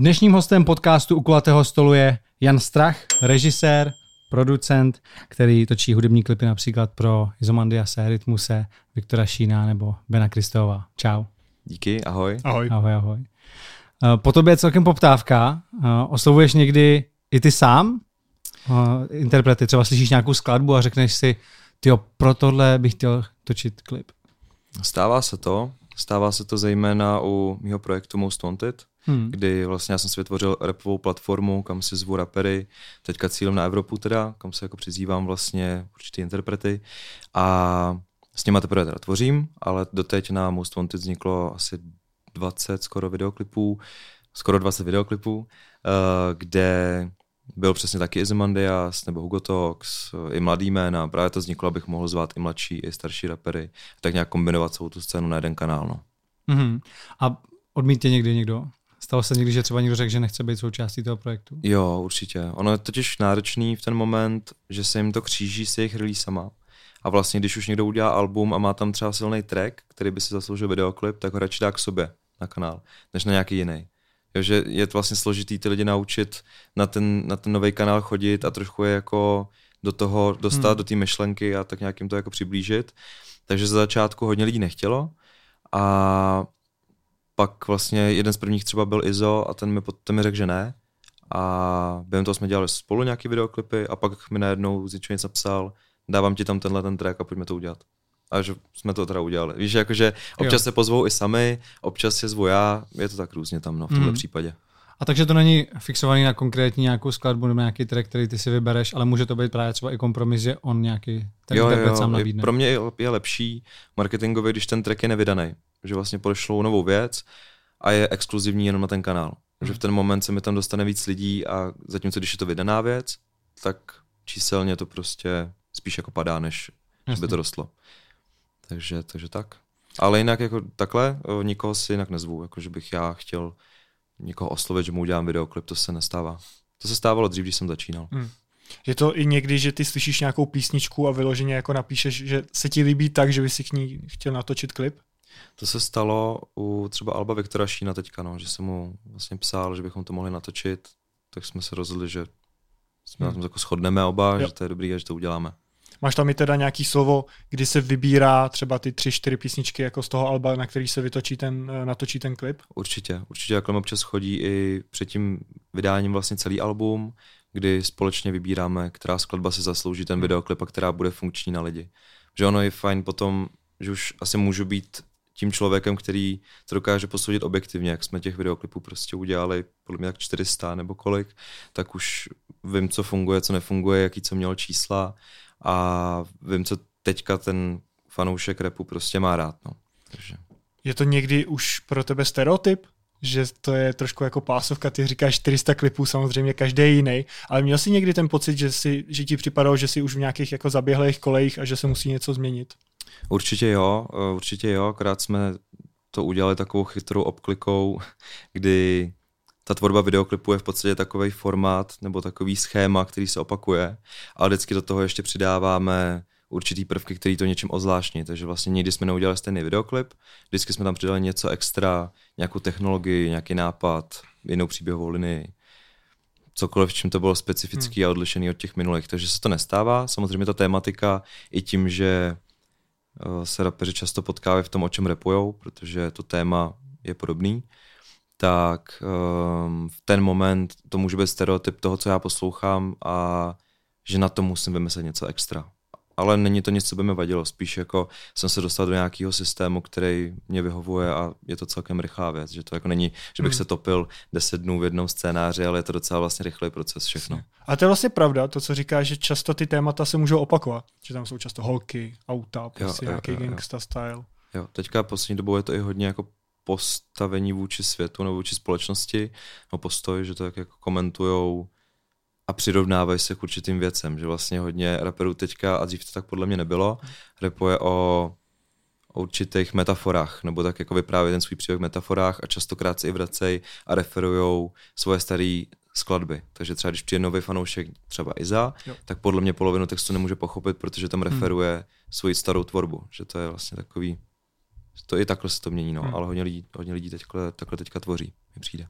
Dnešním hostem podcastu u kulatého stolu je Jan Strach, režisér, producent, který točí hudební klipy například pro Izomandiase, Rytmuse, Viktora Šína nebo Bena Kristova. Čau. Díky, ahoj. Ahoj. Ahoj, ahoj. Eh, po tobě je celkem poptávka. Eh, oslovuješ někdy i ty sám eh, interprety? Třeba slyšíš nějakou skladbu a řekneš si, tyjo, pro tohle bych chtěl točit klip. Stává se to. Stává se to zejména u mého projektu Most Wanted, hmm. kdy vlastně já jsem si vytvořil repovou platformu, kam si zvu rapery, teďka cílem na Evropu teda, kam se jako přizývám vlastně určitý interprety a s nimi teprve teda tvořím, ale doteď na Most Wanted vzniklo asi 20 skoro videoklipů, skoro 20 videoklipů, eh, kde byl přesně taky Izimandias nebo Hugo Tox, i mladý jména. Právě to vzniklo, abych mohl zvát i mladší, i starší rapery. Tak nějak kombinovat celou tu scénu na jeden kanál. No. Mm-hmm. A odmítě někdy někdo? Stalo se někdy, že třeba někdo řekl, že nechce být součástí toho projektu? Jo, určitě. Ono je totiž náročný v ten moment, že se jim to kříží s jejich releasama. A vlastně, když už někdo udělá album a má tam třeba silný track, který by si zasloužil videoklip, tak ho radši dá k sobě na kanál, než na nějaký jiný. Jo, že je to vlastně složitý ty lidi naučit na ten, na ten nový kanál chodit a trošku je jako do toho dostat, hmm. do té myšlenky a tak nějakým to jako přiblížit. Takže za začátku hodně lidí nechtělo a pak vlastně jeden z prvních třeba byl Izo a ten mi, ten mi řekl, že ne. A během toho jsme dělali spolu nějaký videoklipy a pak mi najednou z něco napsal, dávám ti tam tenhle ten track a pojďme to udělat a že jsme to teda udělali. Víš, jakože občas jo. se pozvou i sami, občas se zvu já, je to tak různě tam no, v tomhle mm. případě. A takže to není fixovaný na konkrétní nějakou skladbu nebo nějaký track, který ty si vybereš, ale může to být právě třeba i kompromis, že on nějaký ten jo, jo, sám nabídne. Pro mě je lepší marketingově, když ten track je nevydaný, že vlastně pošlou novou věc a je exkluzivní jenom na ten kanál. Mm. Že v ten moment se mi tam dostane víc lidí a zatímco když je to vydaná věc, tak číselně to prostě spíš jako padá, než Jasně. by to rostlo. Takže, takže tak. Ale jinak jako takhle, nikoho si jinak nezvu, jako že bych já chtěl někoho oslovit, že mu udělám videoklip, to se nestává. To se stávalo dřív, když jsem začínal. Hmm. Je to i někdy, že ty slyšíš nějakou písničku a vyloženě jako napíšeš, že se ti líbí tak, že by si k ní chtěl natočit klip? To se stalo u třeba Alba Viktora Šína teďka, no, že jsem mu vlastně psal, že bychom to mohli natočit, tak jsme se rozhodli, že jsme hmm. na tom jako shodneme oba, jo. že to je dobrý a že to uděláme. Máš tam i teda nějaký slovo, kdy se vybírá třeba ty tři, čtyři písničky jako z toho alba, na který se vytočí ten, eh, natočí ten klip? Určitě, určitě jako občas chodí i před tím vydáním vlastně celý album, kdy společně vybíráme, která skladba se zaslouží ten videoklip a která bude funkční na lidi. Že ono je fajn potom, že už asi můžu být tím člověkem, který to dokáže posoudit objektivně, jak jsme těch videoklipů prostě udělali podle mě tak 400 nebo kolik, tak už vím, co funguje, co nefunguje, jaký co měl čísla a vím, co teďka ten fanoušek repu prostě má rád. No. Takže. Je to někdy už pro tebe stereotyp? že to je trošku jako pásovka, ty říkáš 400 klipů, samozřejmě každý jiný, ale měl jsi někdy ten pocit, že, si, že ti připadalo, že jsi už v nějakých jako zaběhlých kolejích a že se musí něco změnit? Určitě jo, určitě jo, akorát jsme to udělali takovou chytrou obklikou, kdy ta tvorba videoklipu je v podstatě takový formát nebo takový schéma, který se opakuje, ale vždycky do toho ještě přidáváme určitý prvky, který to něčím ozvláštní. Takže vlastně nikdy jsme neudělali stejný videoklip, vždycky jsme tam přidali něco extra, nějakou technologii, nějaký nápad, jinou příběhovou linii, cokoliv, čím to bylo specifický hmm. a odlišený od těch minulých. Takže se to nestává. Samozřejmě ta tématika i tím, že eh, se rapeři často potkávají v tom, o čem repujou, protože to téma je podobný, tak um, v ten moment to může být stereotyp toho, co já poslouchám a že na to musím vymyslet něco extra. Ale není to nic, co by mi vadilo, spíš jako jsem se dostal do nějakého systému, který mě vyhovuje a je to celkem rychlá věc, že to jako není, že bych hmm. se topil 10 dnů v jednom scénáři, ale je to docela vlastně rychlý proces všechno. A to je vlastně pravda, to, co říkáš, že často ty témata se můžou opakovat, že tam jsou často holky, auta, prostě jo, nějaký jo, jo, gangsta style. Jo, teďka poslední dobou je to i hodně jako postavení vůči světu nebo vůči společnosti, no postoj, že to tak jako komentujou a přirovnávají se k určitým věcem, že vlastně hodně raperů teďka, a dřív to tak podle mě nebylo, repuje o, o určitých metaforách, nebo tak jako vyprávějí ten svůj příběh v metaforách a častokrát se i vracejí a referujou svoje staré skladby. Takže třeba když přijde nový fanoušek, třeba Iza, jo. tak podle mě polovinu textu nemůže pochopit, protože tam hmm. referuje hmm. svoji starou tvorbu. Že to je vlastně takový to i takhle se to mění, no, hmm. ale hodně lidí, hodně lidí takhle, takhle teďka tvoří, mi přijde.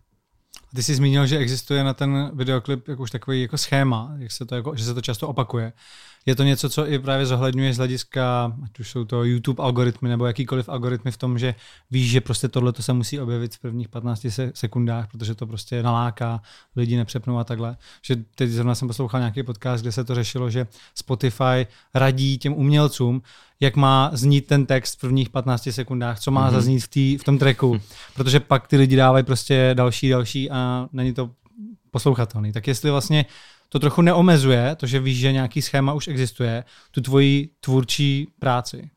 Ty jsi zmínil, že existuje na ten videoklip jako už takový jako schéma, jak se to jako, že se to často opakuje. Je to něco, co i právě zohledňuje z hlediska, ať už jsou to YouTube algoritmy nebo jakýkoliv algoritmy v tom, že víš, že prostě tohle to se musí objevit v prvních 15 sekundách, protože to prostě naláká, lidi nepřepnou a takhle. Že teď zrovna jsem poslouchal nějaký podcast, kde se to řešilo, že Spotify radí těm umělcům, jak má znít ten text v prvních 15 sekundách, co má mm-hmm. zaznít v, tý, v tom tracku, protože pak ty lidi dávají prostě další, další a není to poslouchatelný. Tak jestli vlastně to trochu neomezuje, to, že víš, že nějaký schéma už existuje, tu tvoji tvůrčí práci.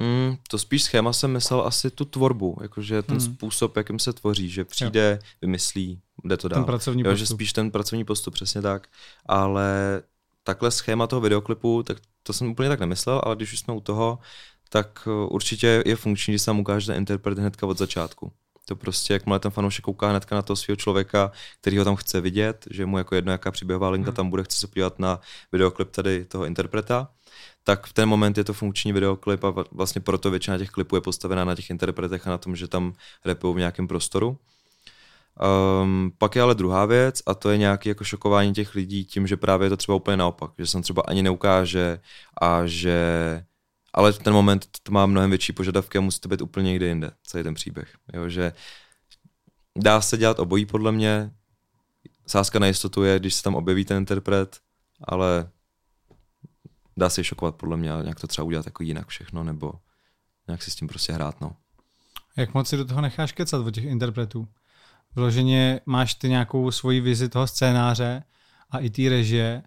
Mm, to spíš schéma jsem myslel asi tu tvorbu, jakože ten hmm. způsob, jakým se tvoří, že přijde, jo. vymyslí, jde to dál. Ten pracovní jo, postup. Že spíš ten pracovní postup, přesně tak. Ale takhle schéma toho videoklipu, tak to jsem úplně tak nemyslel, ale když už jsme u toho, tak uh, určitě je funkční, když se vám ukáže ten interpret hnedka od začátku. To prostě, jakmile ten fanoušek kouká hnedka na toho svého člověka, který ho tam chce vidět, že mu jako jedno, jaká příběhová linka hmm. tam bude, chce se podívat na videoklip tady toho interpreta, tak v ten moment je to funkční videoklip a vlastně proto většina těch klipů je postavená na těch interpretech a na tom, že tam repují v nějakém prostoru. Um, pak je ale druhá věc a to je nějaké jako šokování těch lidí tím, že právě je to třeba úplně naopak, že se třeba ani neukáže a že ale ten moment to má mnohem větší požadavky a musí to být úplně někde jinde, celý ten příběh. Jo, že dá se dělat obojí podle mě. Sázka na jistotu je, když se tam objeví ten interpret, ale dá se šokovat podle mě, nějak to třeba udělat jako jinak všechno, nebo nějak si s tím prostě hrát, no. Jak moc si do toho necháš kecat od těch interpretů? Vloženě máš ty nějakou svoji vizi toho scénáře a i ty režie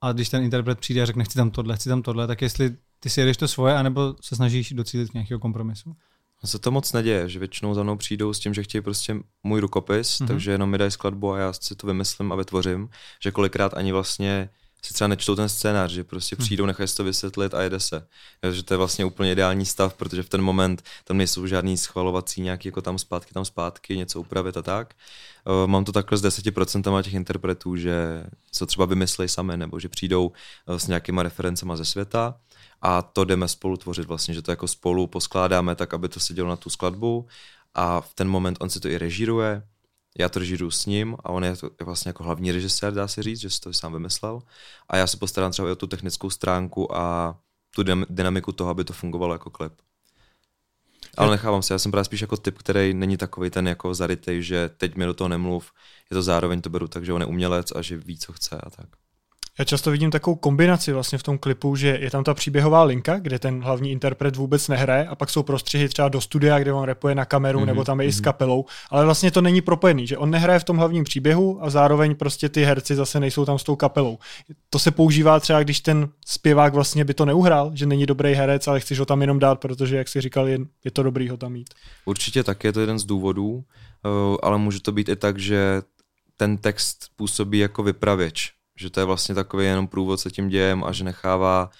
a když ten interpret přijde a řekne, chci tam tohle, chci tam tohle, tak jestli ty si jedeš to svoje, anebo se snažíš docílit nějakého kompromisu? Se to moc neděje, že většinou za mnou přijdou s tím, že chtějí prostě můj rukopis, mm-hmm. takže jenom mi dají skladbu a já si to vymyslím a vytvořím, že kolikrát ani vlastně si třeba nečtou ten scénář, že prostě mhm. přijdou, nechají si to vysvětlit a jede se. Takže to je vlastně úplně ideální stav, protože v ten moment tam nejsou žádný schvalovací nějaký jako tam zpátky, tam zpátky, něco upravit a tak. Uh, mám to takhle s 10% těch interpretů, že co třeba vymyslejí sami, nebo že přijdou uh, s nějakýma referencema ze světa a to jdeme spolu tvořit vlastně, že to jako spolu poskládáme tak, aby to sedělo na tu skladbu a v ten moment on si to i režíruje, já to režíruju s ním a on je, to, je vlastně jako hlavní režisér, dá se říct, že si to sám vymyslel a já se postarám třeba i o tu technickou stránku a tu dynamiku toho, aby to fungovalo jako klip. Ale nechávám se, já jsem právě spíš jako typ, který není takový ten jako zarytej, že teď mi do toho nemluv, je to zároveň to beru tak, že on je umělec a že ví, co chce a tak. Já často vidím takovou kombinaci vlastně v tom klipu, že je tam ta příběhová linka, kde ten hlavní interpret vůbec nehraje a pak jsou prostřihy třeba do studia, kde on repuje na kameru mm-hmm, nebo tam je mm-hmm. i s mhm. kapelou, ale vlastně to není propojený, že on nehraje v tom hlavním příběhu a zároveň prostě ty herci zase nejsou tam s tou kapelou. To se používá třeba, když ten zpěvák vlastně by to neuhrál, že není dobrý herec, ale chceš ho tam jenom dát, protože, jak jsi říkal, je, je to dobrý ho tam mít. Určitě tak je to jeden z důvodů, eh, ale může to být i tak, že ten text působí jako vypravěč že to je vlastně takový jenom průvodce tím dějem a že nechává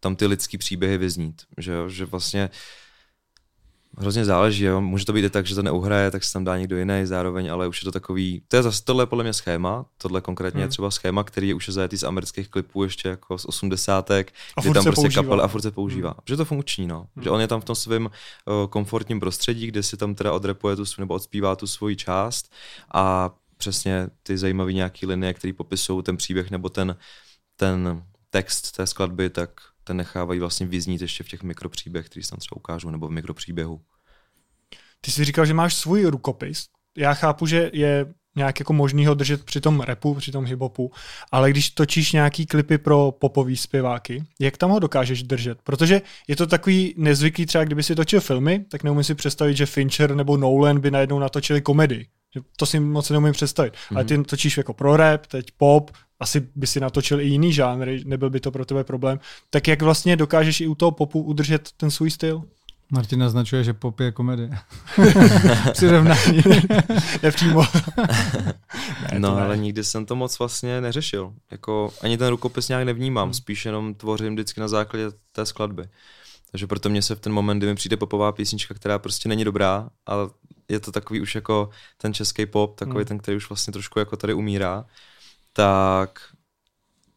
tam ty lidský příběhy vyznít, že, jo? že vlastně hrozně záleží, jo? může to být i tak, že to neuhraje, tak se tam dá někdo jiný zároveň, ale už je to takový, to je zase tohle podle mě schéma, tohle konkrétně hmm. je třeba schéma, který je už zajetý z amerických klipů ještě jako z osmdesátek, kdy tam prostě kapel a furt se používá, hmm. že to funkční, no, hmm. že on je tam v tom svém uh, komfortním prostředí, kde si tam teda odrepuje tu, nebo odspívá tu svoji část a přesně ty zajímavé nějaké linie, které popisují ten příběh nebo ten, ten text té skladby, tak ten nechávají vlastně vyznít ještě v těch mikropříběh, který se tam třeba ukážu, nebo v mikropříběhu. Ty jsi říkal, že máš svůj rukopis. Já chápu, že je nějak jako možný ho držet při tom repu, při tom hiphopu, ale když točíš nějaký klipy pro popový zpěváky, jak tam ho dokážeš držet? Protože je to takový nezvyklý, třeba kdyby si točil filmy, tak neumím si představit, že Fincher nebo Nolan by najednou natočili komedii. To si moc neumím představit. Mm-hmm. Ale ty mhm. točíš jako pro rap, teď pop, asi by si natočil i jiný žánr, nebyl by to pro tebe problém. Tak jak vlastně dokážeš i u toho popu udržet ten svůj styl? Martin naznačuje, že pop je komedie. Přirovnání. Nepřímo. ne, no, ne. ale nikdy jsem to moc vlastně neřešil. Jako ani ten rukopis nějak nevnímám, hmm. spíš jenom tvořím vždycky na základě té skladby. Takže proto mě se v ten moment, kdy mi přijde popová písnička, která prostě není dobrá, ale je to takový už jako ten český pop, takový hmm. ten, který už vlastně trošku jako tady umírá, tak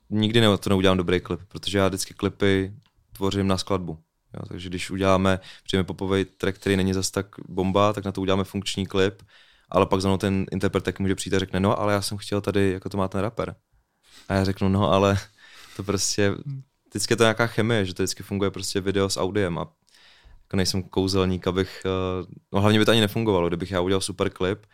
nikdy ne, to neudělám dobrý klip, protože já vždycky klipy tvořím na skladbu. Jo, takže když uděláme, přijeme popový track, který není zas tak bomba, tak na to uděláme funkční klip ale pak za mnou ten interpret taky může přijít a řekne, no ale já jsem chtěl tady, jako to má ten rapper. A já řeknu, no ale to prostě, vždycky je to nějaká chemie, že to vždycky funguje prostě video s audiem a jako nejsem kouzelník, abych, eh, no hlavně by to ani nefungovalo, kdybych já udělal super klip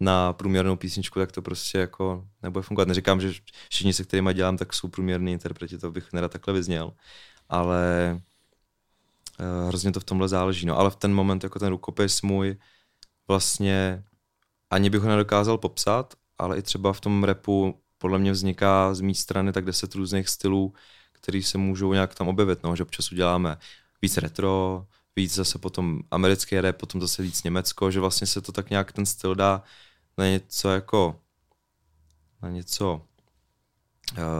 na průměrnou písničku, tak to prostě jako nebude fungovat. Neříkám, že všichni, se kterými dělám, tak jsou průměrní interpreti, to bych nerad takhle vyzněl, ale uh, hrozně to v tomhle záleží. No ale v ten moment, jako ten rukopis můj, vlastně ani bych ho nedokázal popsat, ale i třeba v tom repu podle mě vzniká z mé strany tak deset různých stylů, který se můžou nějak tam objevit, no, že občas uděláme víc retro, víc zase potom americký rap, potom zase víc Německo, že vlastně se to tak nějak ten styl dá na něco jako na něco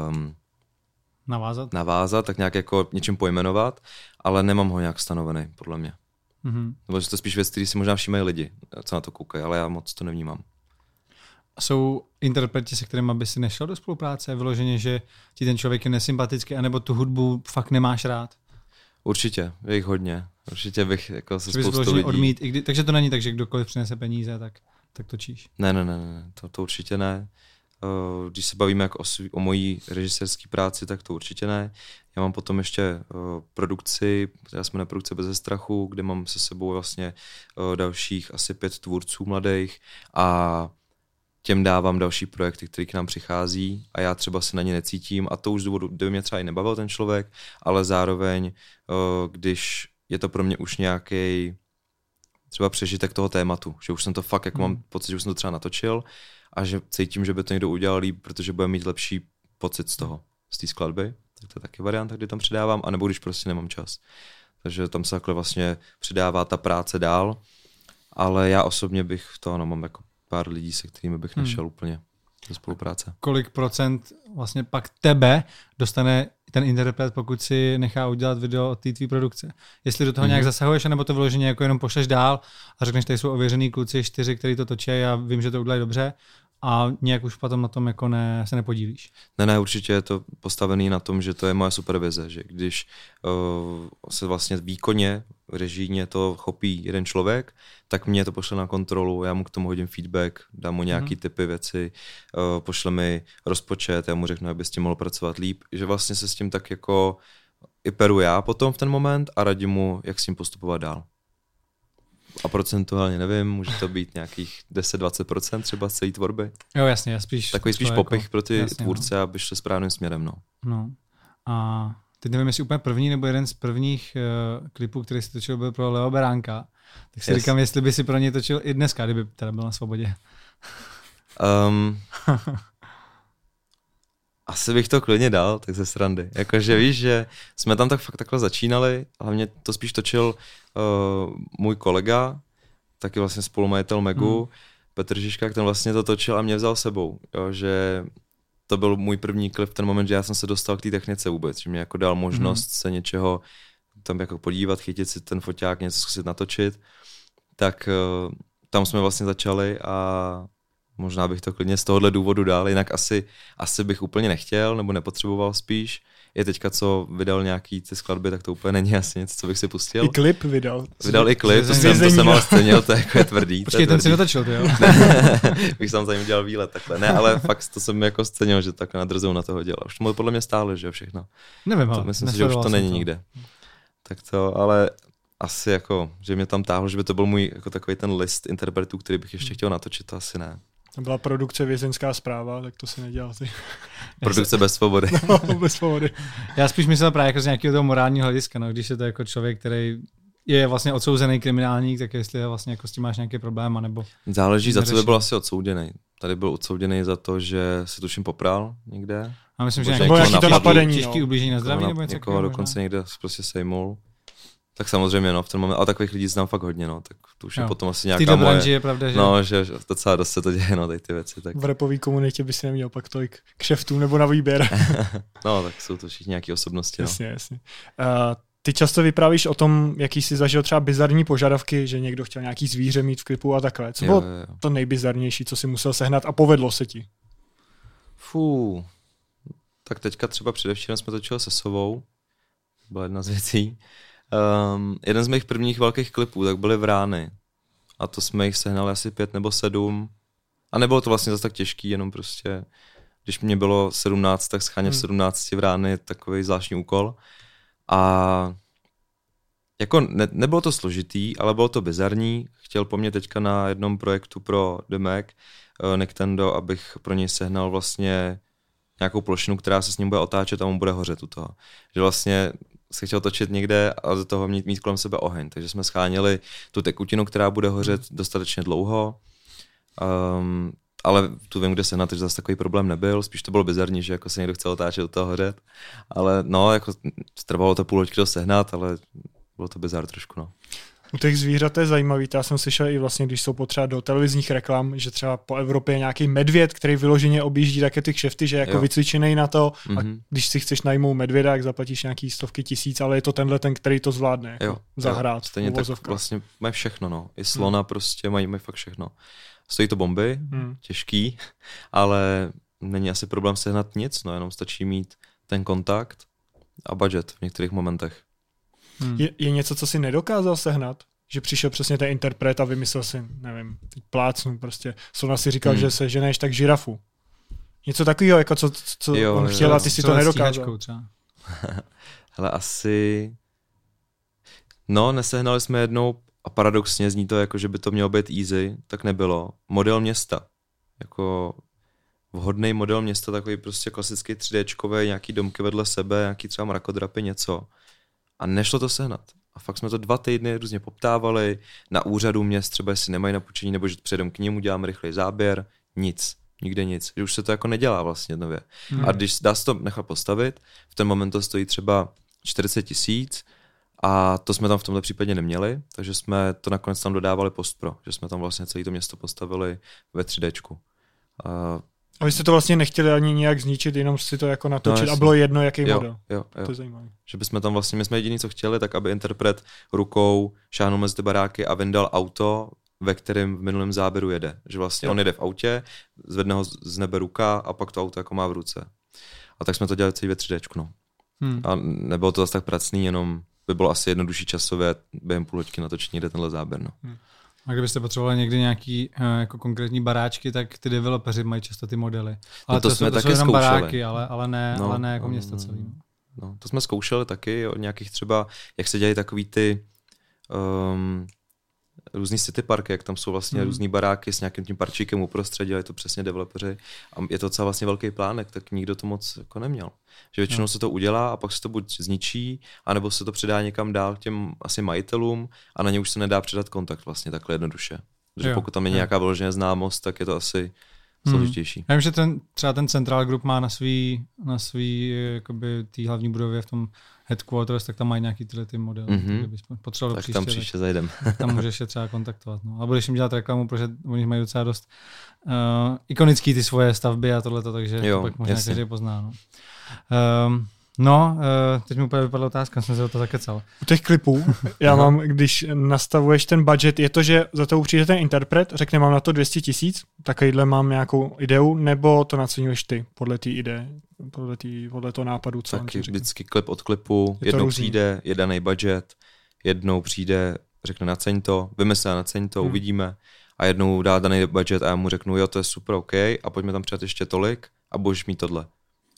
um, navázat. navázat, tak nějak jako něčím pojmenovat, ale nemám ho nějak stanovený, podle mě. Mm-hmm. Nebo že to spíš věc, který si možná všímají lidi, co na to koukají, ale já moc to nevnímám. Jsou interpreti, se kterými by si nešel do spolupráce? Vyloženě, že ti ten člověk je nesympatický, anebo tu hudbu fakt nemáš rád? Určitě, je jich hodně. Určitě bych jako se spoustu lidí... Odmít, i kdy, takže to není tak, že kdokoliv přinese peníze, tak, tak točíš. Ne, ne, ne, ne to, to určitě ne. Když se bavíme jako o, svý, o mojí režisérské práci, tak to určitě ne. Já mám potom ještě produkci, která jsme na produkce bez strachu, kde mám se sebou vlastně dalších asi pět tvůrců mladých a těm dávám další projekty, které k nám přichází a já třeba se na ně necítím a to už z důvodu, kdyby mě třeba i nebavil ten člověk, ale zároveň, když je to pro mě už nějaký třeba přežitek toho tématu, že už jsem to fakt, jako hmm. mám pocit, že už jsem to třeba natočil a že cítím, že by to někdo udělal líp, protože bude mít lepší pocit z toho, z té skladby, tak to je taky varianta, kdy tam přidávám, anebo když prostě nemám čas. Takže tam se takhle vlastně přidává ta práce dál, ale já osobně bych to, ano, mám jako pár lidí, se kterými bych nešel hmm. úplně do spolupráce. Kolik procent vlastně pak tebe dostane ten interpret, pokud si nechá udělat video od té tvý produkce. Jestli do toho mm-hmm. nějak zasahuješ, nebo to vyloženě jako jenom pošleš dál a řekneš, tady jsou ověřený kluci, čtyři, kteří to točí a vím, že to udělají dobře, a nějak už potom na tom jako ne, se nepodílíš. Ne, ne, určitě je to postavený na tom, že to je moje supervize, že když uh, se vlastně výkonně, režijně to chopí jeden člověk, tak mě to pošle na kontrolu, já mu k tomu hodím feedback, dám mu nějaký mm. typy věci, uh, pošle mi rozpočet, já mu řeknu, aby s tím mohl pracovat líp, že vlastně se s tím tak jako i peru já potom v ten moment a radím mu, jak s tím postupovat dál a procentuálně nevím, může to být nějakých 10-20% třeba z celé tvorby. Jo, jasně, já spíš. Takový spíš popich jako, pro ty jasně, tvůrce, no. aby šli správným směrem, no. No. A teď nevím, jestli úplně první nebo jeden z prvních uh, klipů, který si točil, byl pro Leo Beránka. Tak si yes. říkám, jestli by si pro ně točil i dneska, kdyby teda byl na svobodě. Um, asi bych to klidně dal, tak ze srandy. Jakože víš, že jsme tam tak fakt takhle začínali, hlavně to spíš točil uh, můj kolega, taky vlastně spolumajitel Megu, hmm. Petr Žižka, ten vlastně to točil a mě vzal sebou, jo, že to byl můj první klip v ten moment, že já jsem se dostal k té technice vůbec, že mě jako dal možnost hmm. se něčeho tam jako podívat, chytit si ten foťák, něco zkusit natočit, tak uh, tam jsme vlastně začali a Možná bych to klidně z tohohle důvodu dal, jinak asi, asi bych úplně nechtěl nebo nepotřeboval spíš. Je teďka, co vydal nějaký ty skladby, tak to úplně není asi něco, co bych si pustil. I klip vydal. Vydal i klip, to jsem, to jsem ale scenil, to je jako je tvrdý. Počkej, ten si natočil, jo? bych tam za ním dělal výlet takhle. Ne, ale fakt to jsem jako scenil, že takhle na na toho dělal. Už to podle mě stále, že všechno. Nevím, ale Myslím si, že už to není to. nikde. Tak to, ale asi jako, že mě tam táhlo, že by to byl můj jako takový ten list interpretů, který bych ještě chtěl natočit, to asi ne. To byla produkce vězenská zpráva, tak to si nedělal ty. Produkce bez svobody. no, bez svobody. Já spíš myslel právě jako z nějakého toho morálního hlediska, no, když je to jako člověk, který je vlastně odsouzený kriminálník, tak jestli je vlastně jako s tím máš nějaký problém, nebo... Záleží, za co by byl asi odsouděný. Tady byl odsouděný za to, že se tuším popral někde. A myslím, že nějaký to napadení, těžký no. ublížení na zdraví, nebo něco Někoho dokonce někde prostě sejmul. Tak samozřejmě, no, v ten moment, ale takových lidí znám fakt hodně, no, tak to už jo. je potom asi nějaká moje... je pravda, že... No, že docela dost se to děje, no, tady ty věci. Tak... V repový komunitě by si neměl pak tolik kšeftů nebo na výběr. no, tak jsou to všichni nějaké osobnosti, no. Jasně, jasně. Uh, ty často vyprávíš o tom, jaký jsi zažil třeba bizarní požadavky, že někdo chtěl nějaký zvíře mít v klipu a takhle. Co bylo jo, jo. to nejbizarnější, co si musel sehnat a povedlo se ti? Fú, tak teďka třeba předevčírem jsme točili se Sovou, byla jedna z věcí. Um, jeden z mých prvních velkých klipů, tak byly Vrány. a to jsme jich sehnali asi pět nebo sedm. A nebylo to vlastně zase tak těžký, jenom prostě, když mě bylo 17, tak schánět v Hmm. 17 v rány je takový zvláštní úkol. A jako ne, nebylo to složitý, ale bylo to bizarní. Chtěl po mně teďka na jednom projektu pro The Mac uh, Nintendo, abych pro něj sehnal vlastně nějakou plošinu, která se s ním bude otáčet a on bude hořet u toho. Že vlastně se chtěl točit někde a do toho mít, mít kolem sebe oheň. Takže jsme scháněli tu tekutinu, která bude hořet dostatečně dlouho. Um, ale tu vím, kde se na to, zase takový problém nebyl. Spíš to bylo bizarní, že jako se někdo chce otáčet u toho hořet. Ale no, jako trvalo to půl hoďky to sehnat, ale bylo to bizar trošku, no. U těch zvířat to je zajímavý, to já jsem slyšel i vlastně, když jsou potřeba do televizních reklam, že třeba po Evropě je nějaký medvěd, který vyloženě objíždí také ty kšefty, že je jako vycvičený na to a Mhm. když si chceš najmout medvěda, jak zaplatíš nějaký stovky tisíc, ale je to tenhle ten, který to zvládne jako Jo, zahrát. jo, stejně tak vlastně mají všechno, no. I slona hmm. prostě mají, mají fakt všechno. Stojí to bomby, Hmm. těžký, ale není asi problém sehnat nic, no, jenom stačí mít ten kontakt a budget v některých momentech. Hmm. Je, je něco, co si nedokázal sehnat? Že přišel přesně ten interpret a vymyslel si, nevím, teď plácnu prostě. Sona si říkal, Hmm. že se ženeš tak žirafu. Něco takového, jako co, co Jo, on jo. chtěl a ty si to nedokázal. Třeba. Hele, asi... No, nesehnali jsme jednou a paradoxně zní to jako, že by to mělo být easy, tak nebylo. Model města. Jako vhodný model města, takový prostě klasický 3Dčkový, nějaký domky vedle sebe, nějaký třeba mrakodrapy, něco. A nešlo to sehnat. A fakt jsme to dva týdny různě poptávali, na úřadu měst třeba jestli nemají na půjčení, nebo že předem k němu děláme rychlej záběr, nic. Nikde nic. Že už se to jako nedělá vlastně nově. Hmm. A když dá se to nechat postavit, v ten moment to stojí třeba 40 tisíc a to jsme tam v tomto případě neměli, takže jsme to nakonec tam dodávali postpro, že jsme tam vlastně celé to město postavili ve 3Dčku. A, vy jste to vlastně nechtěli ani nějak zničit, jenom si to jako natočit No, a bylo jedno, jaký jo, model. jo, jo. To je zajímavé. Že bychom tam vlastně, my jsme jediný, co chtěli, tak aby interpret rukou šáhnul mezi ty baráky a vyndal auto, ve kterém v minulém záběru jede. Že vlastně Jo. on jede v autě, zvedne ho z nebe ruka a pak to auto jako má v ruce. A tak jsme to dělali celý ve 3Dčku, no. Hmm. A nebylo to zase tak pracný, jenom by bylo asi jednodušší časově během půl hoďky natočit někde tenhle záběr. No. A kdybyste potřebovali někdy nějaký uh, jako konkrétní baráčky, tak ty developeři mají často ty modely. Ale No to to, jsme jsou, to jsou taky jenom zkoušeli. baráky, ale, ale, ne, No, ale ne jako no, město no, celý. no. No, to jsme zkoušeli taky od nějakých třeba, jak se dělají takový ty um, různý city parky, jak tam jsou vlastně hmm. různý baráky s nějakým tím parčíkem uprostřed, dělají to přesně developeři a je to docela vlastně velký plánek, tak nikdo to moc jako neměl. Že většinou No. se to udělá a pak se to buď zničí, anebo se to předá někam dál těm asi majitelům a na ně už se nedá předat kontakt vlastně takhle jednoduše. Protože Jo, pokud tam je jo. nějaká vyloženě známost, tak je to asi Hmm. složitější. Já vím, že ten, třeba ten Central Group má na svý, na svý eh, jakoby, tý hlavní budově v tom headquarters, tak tam mají nějaký tyhle ty modely. Mhm. Mm-hmm. Kdybys potřeboval do Tak příště, tam tak- příště zajdem. tak tam můžeš je třeba kontaktovat. No. A budeš jim dělat reklamu, protože oni mají docela dost uh, ikonický ty svoje stavby a tohleto, takže Jo, to pak možná jasně. každý pozná. No, um, no uh, teď mi úplně vypadla otázka, jsem se o to zakecal. U těch klipů, já mám, když nastavuješ ten budget, je to, že za to přijde ten interpret, řekne mám na to 200 tisíc, takovýhle mám nějakou ideu, nebo to nacenuješ ty podle té ideje, podle, tý, podle toho nápadu, co on Taky vždycky klip od klipu, to jednou různý. přijde, je daný budget, jednou přijde, řekne naceň to, vymyslel naceň to, Hmm. hmm. uvidíme. A jednou dá daný budget a já mu řeknu, jo, to je super, OK, a pojďme tam přidat ještě tolik a budeš mít tohle.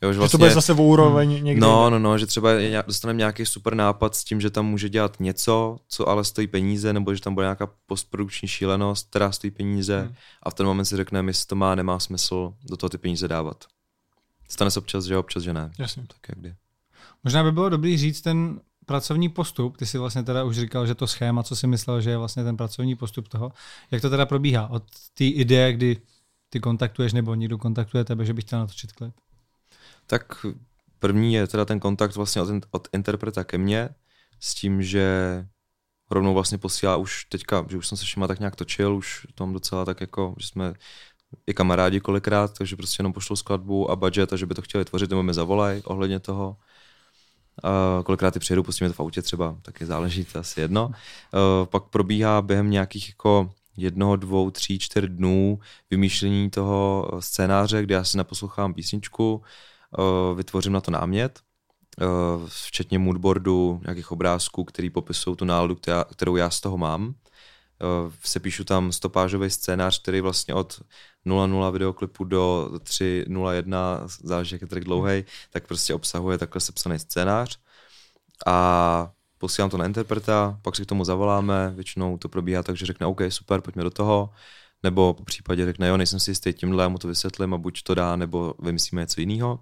Jo, že Že to bude zase v úroveň někde. Hmm. No, jinde. no, no, že třeba dostaneme nějaký super nápad s tím, že tam může dělat něco, co ale stojí peníze, nebo že tam bude nějaká postprodukční šílenost, která stojí peníze Hmm. a v ten moment si řekneme, jestli to má, nemá smysl do toho ty peníze dávat. Stane se občas, že občas, že ne. Jasně. Tak jak kdy. Možná by bylo dobrý říct ten pracovní postup, ty si vlastně teda už říkal, že to schéma, co si myslel, že je vlastně ten pracovní postup toho, jak to teda probíhá od té ideje, kdy ty kontaktuješ nebo někdo kontaktuje tebe, že bych chtěl natočit klip. Tak první je teda ten kontakt vlastně od, od interpreta ke mně s tím, že rovnou vlastně posílá už teďka, že už jsem se všema tak nějak točil, už tam docela tak jako, že jsme i kamarádi kolikrát, takže prostě jenom pošlou skladbu a budget a že by to chtěli tvořit, nebo mi zavolají ohledně toho. Uh, kolikrát ty přijedu, pustíme to v autě třeba, taky záleží, to asi jedno. Uh, pak probíhá během nějakých jako jednoho, dvou, tří, čtyř dnů vymýšlení toho scénáře, kde já si naposlouchám písničku, vytvořím na to námět, uh, včetně moodboardu, nějakých obrázků, který popisují tu náladu, kterou já z toho mám. sepíšu tam stopážový scénář, který vlastně od 0.0 videoklipu do 3.01, záleží, jak je tak dlouhý, tak prostě obsahuje takhle sepsaný scénář. A posílám to na interpreta, pak si k tomu zavoláme, většinou to probíhá tak, že řekne OK, super, pojďme do toho, nebo po případě řekne, jo, nejsem si jistý tímhle, já mu to vysvětlím a buď to dá, nebo vymyslíme něco jiného.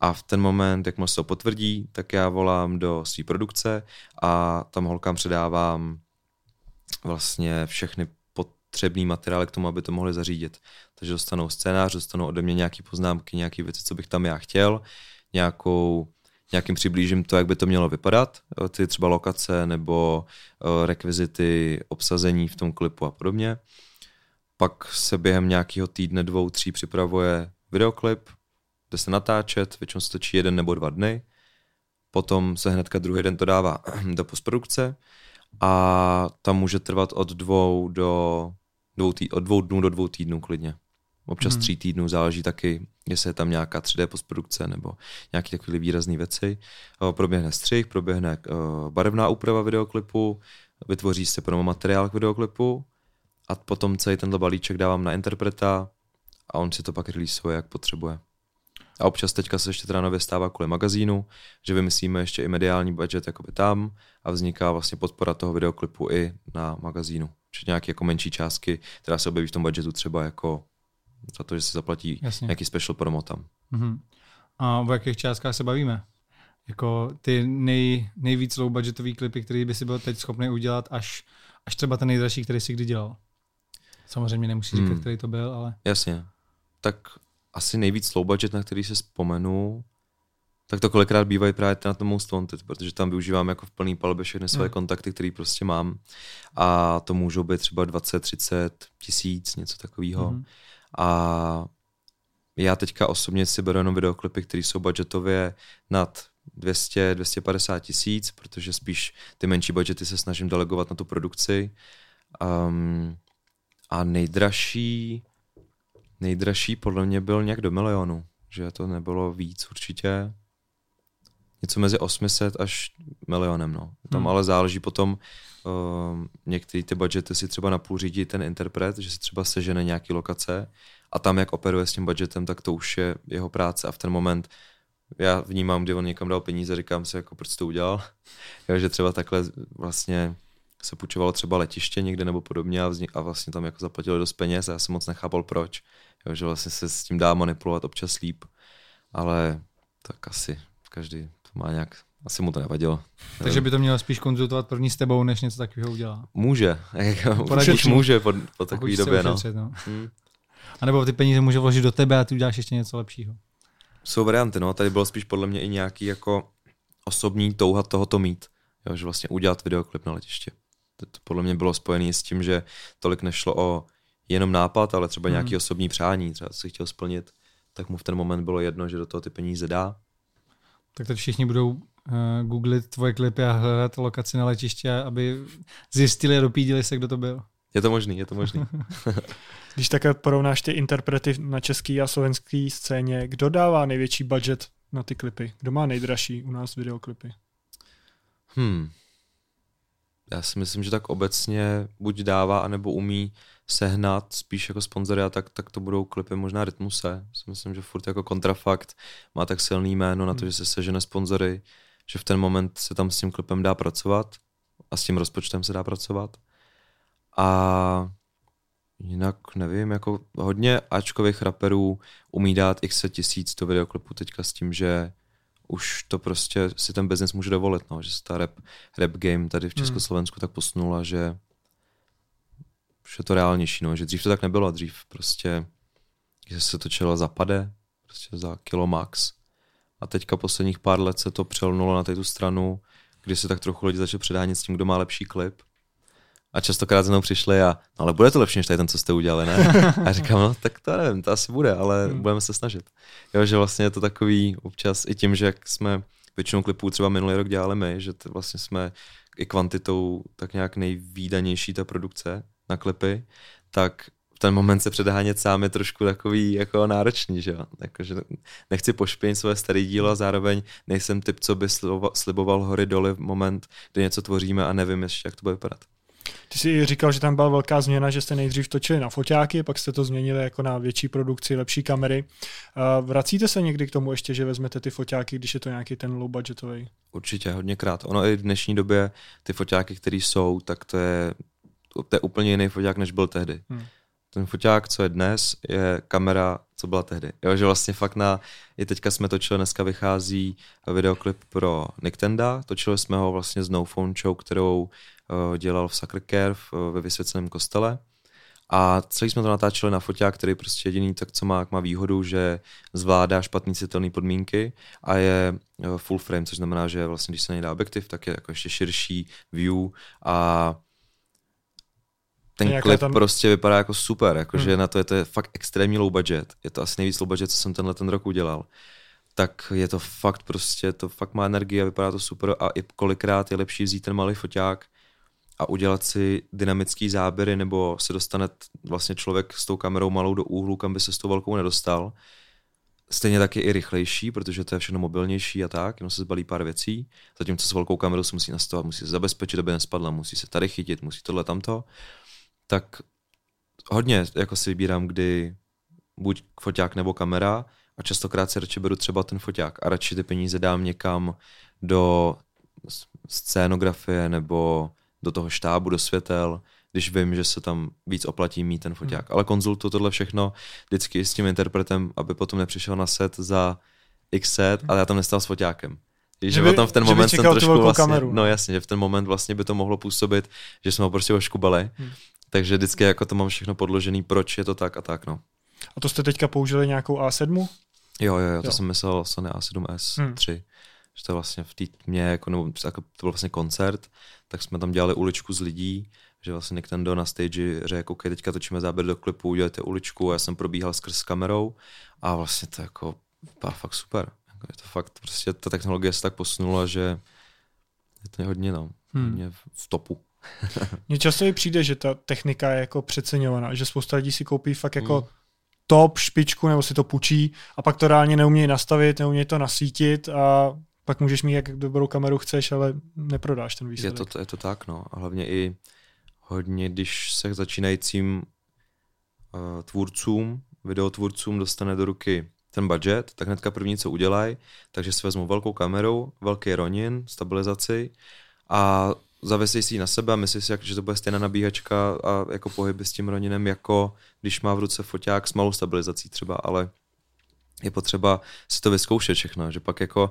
A v ten moment, jak se to potvrdí, tak já volám do své produkce a tam holkám předávám vlastně všechny potřebný materiály k tomu, aby to mohli zařídit. Takže dostanou scénář, dostanou ode mě nějaké poznámky, nějaké věci, co bych tam já chtěl, nějakou nějakým přiblížím to, jak by to mělo vypadat, ty třeba lokace nebo eh, rekvizity, obsazení v tom klipu a podobně. Pak se během nějakého týdne, dvou, tří připravuje videoklip, jde se natáčet, většinou se točí jeden nebo dva dny, potom se hnedka druhý den to dává do postprodukce a tam může trvat od dvou do dvou, tý, od dvou dnů do dvou týdnů klidně občas hmm. tří týdnů, záleží taky, jestli je tam nějaká 3D postprodukce nebo nějaké takové výrazné věci. Proběhne střih, proběhne barevná úprava videoklipu, vytvoří se promo materiál k videoklipu a potom celý tenhle balíček dávám na interpreta a on si to pak releaseuje, jak potřebuje. A občas teďka se ještě teda nově stává kvůli magazínu, že vymyslíme ještě i mediální budget jakoby tam a vzniká vlastně podpora toho videoklipu i na magazínu. Čiže nějaké jako menší částky, která se objeví v tom budgetu třeba jako za to, že si zaplatí Jasně. nějaký special promo tam. Mm-hmm. A o jakých částkách se bavíme? Jako ty nej, nejvíc low budgetový klipy, který by si byl teď schopný udělat, až, až třeba ten nejdražší, který si kdy dělal. Samozřejmě nemusíš říkat, hmm. který to byl, ale... Jasně. Tak asi nejvíc low budget, na který se vzpomenu, tak to kolikrát bývají právě na tom Most Wanted, protože tam využívám jako v plný palbě všechny své hmm. kontakty, které prostě mám. A to můžou být třeba 20, 30 tisíc, něco takového. Hmm. A já teďka osobně si beru jenom videoklipy, které jsou budgetově nad 200, 250 tisíc, protože spíš ty menší budgety se snažím delegovat na tu produkci. Um, a nejdražší, nejdražší podle mě byl nějak do milionu, že to nebylo víc určitě. Něco mezi 800 až milionem, no. Tam hmm. ale záleží potom, uh, některé ty budgety si třeba napůl řídí ten interpret, že si třeba sežene nějaký lokace a tam, jak operuje s tím budgetem, tak to už je jeho práce a v ten moment já vnímám, kdy on někam dal peníze, říkám si, jako proč to udělal. že třeba takhle vlastně se půjčovalo třeba letiště někde nebo podobně a, vznik, a vlastně tam jako zaplatili dost peněz a já jsem moc nechápal proč. Jo, že vlastně se s tím dá manipulovat občas líp, ale tak asi každý to má nějak asi mu to nevadilo. Takže by to mělo spíš konzultovat první s tebou, než něco takového udělá. Může. Už může po, po takové době. No. Ušetřit, no. Hmm. A nebo ty peníze může vložit do tebe a ty uděláš ještě něco lepšího. Jsou varianty, no. Tady bylo spíš podle mě i nějaký jako osobní touha tohoto mít. Jo, že vlastně udělat videoklip na letiště. To, to podle mě bylo spojené s tím, že tolik nešlo o jenom nápad, ale třeba hmm. nějaký osobní přání, třeba co si chtěl splnit, tak mu v ten moment bylo jedno, že do toho ty peníze dá. Tak teď všichni budou uh, googlit tvoje klipy a hledat lokaci na letiště, aby zjistili a dopídili se, kdo to byl. Je to možný, je to možný. Když také porovnáš ty interprety na český a slovenský scéně, kdo dává největší budget na ty klipy? Kdo má nejdražší u nás videoklipy? Hmm. Já si myslím, že tak obecně buď dává, anebo umí sehnat spíš jako sponzory a tak, tak to budou klipy možná Rytmuse. Si myslím, že furt jako kontrafakt má tak silný jméno na to, hmm. že se sežene sponzory, že v ten moment se tam s tím klipem dá pracovat a s tím rozpočtem se dá pracovat. A jinak nevím, jako hodně Ačkových raperů umí dát x tisíc do videoklipu teďka s tím, že už to prostě si ten business může dovolit, no, že se ta rap, rap game tady v hmm. Československu hmm. tak posunula, že už je to reálnější, no, že dřív to tak nebylo, dřív prostě, že se točilo za pade, prostě za kilo max. A teďka posledních pár let se to přelnulo na tu stranu, kdy se tak trochu lidi začali předánět s tím, kdo má lepší klip. A častokrát za mnou přišli a, no ale bude to lepší než tady ten, co jste udělali, ne? A říkám, no tak to nevím, to asi bude, ale hmm. budeme se snažit. Jo, že vlastně je to takový občas i tím, že jak jsme většinou klipů třeba minulý rok dělali my, že to vlastně jsme i kvantitou tak nějak nejvýdanější ta produkce na klipy, tak v ten moment se předhánět sám je trošku takový jako náročný, že jo? Jako, že nechci pošpěnit své staré dílo a zároveň nejsem typ, co by sliboval hory doly v moment, kdy něco tvoříme a nevím ještě, jak to bude vypadat. Ty jsi říkal, že tam byla velká změna, že jste nejdřív točili na foťáky, pak jste to změnili jako na větší produkci, lepší kamery. Vracíte se někdy k tomu ještě, že vezmete ty foťáky, když je to nějaký ten low budgetový? Určitě, hodněkrát. Ono i v dnešní době ty foťáky, které jsou, tak to je, to je úplně jiný foťák, než byl tehdy. Hmm ten foťák, co je dnes, je kamera, co byla tehdy. Jo, že vlastně fakt na, i teďka jsme točili, dneska vychází videoklip pro Nintendo, točili jsme ho vlastně s No Phone Show, kterou dělal v Sacred Care uh, ve vysvěceném kostele. A celý jsme to natáčeli na foťák, který prostě jediný tak, co má, má výhodu, že zvládá špatný citelné podmínky a je uh, full frame, což znamená, že vlastně, když se nedá objektiv, tak je jako ještě širší view a ten klip tam... prostě vypadá jako super, jakože hmm. na to je to je fakt extrémní low budget. Je to asi nejvíc low budget, co jsem tenhle ten rok udělal. Tak je to fakt prostě, to fakt má energii a vypadá to super a i kolikrát je lepší vzít ten malý foťák a udělat si dynamický záběry nebo se dostane vlastně člověk s tou kamerou malou do úhlu, kam by se s tou velkou nedostal. Stejně tak je i rychlejší, protože to je všechno mobilnější a tak, jenom se zbalí pár věcí. Zatímco s velkou kamerou se musí nastavovat, musí se zabezpečit, aby nespadla, musí se tady chytit, musí tohle tamto tak hodně jako si vybírám, kdy buď foťák nebo kamera a častokrát si radši beru třeba ten foťák a radši ty peníze dám někam do scénografie nebo do toho štábu, do světel, když vím, že se tam víc oplatí mít ten foťák. Hmm. Ale konzultu tohle všechno vždycky s tím interpretem, aby potom nepřišel na set za x set, ale já tam nestal s foťákem. Že, že by, tam v ten moment jsem trošku vlastně, kameru. no jasně, že v ten moment vlastně by to mohlo působit, že jsme ho prostě oškubali, hmm. Takže vždycky jako to mám všechno podložený, proč je to tak a tak, no. A to jste teďka použili nějakou A7? Jo, jo, jo, to jo. jsem myslel Sony A7S hmm. 3. Že to vlastně v té tmě, jako, nebo, jako, to byl vlastně koncert, tak jsme tam dělali uličku z lidí, že vlastně Nintendo na stage řekl, OK, teďka točíme záběr do klipu, udělejte uličku a já jsem probíhal skrz kamerou a vlastně to jako bylo fakt super. Jako je to fakt, prostě ta technologie se tak posunula, že je to hodně, no, hmm. hodně v topu. Mně často i přijde, že ta technika je jako přeceňovaná, že spousta lidí si koupí fakt jako mm. top, špičku, nebo si to půjčí a pak to reálně neumějí nastavit, neumějí to nasítit a pak můžeš mít jak dobrou kameru chceš, ale neprodáš ten výsledek. Je to, je to tak, no. A hlavně i hodně, když se začínajícím uh, tvůrcům, videotvůrcům dostane do ruky ten budget, tak hnedka první, co udělají, takže si vezmu velkou kameru, velký ronin, stabilizaci a zavěsí si ji na sebe a myslí si, že to bude stejná nabíhačka a jako pohyby s tím Roninem, jako když má v ruce foťák s malou stabilizací třeba, ale je potřeba si to vyzkoušet všechno, že pak jako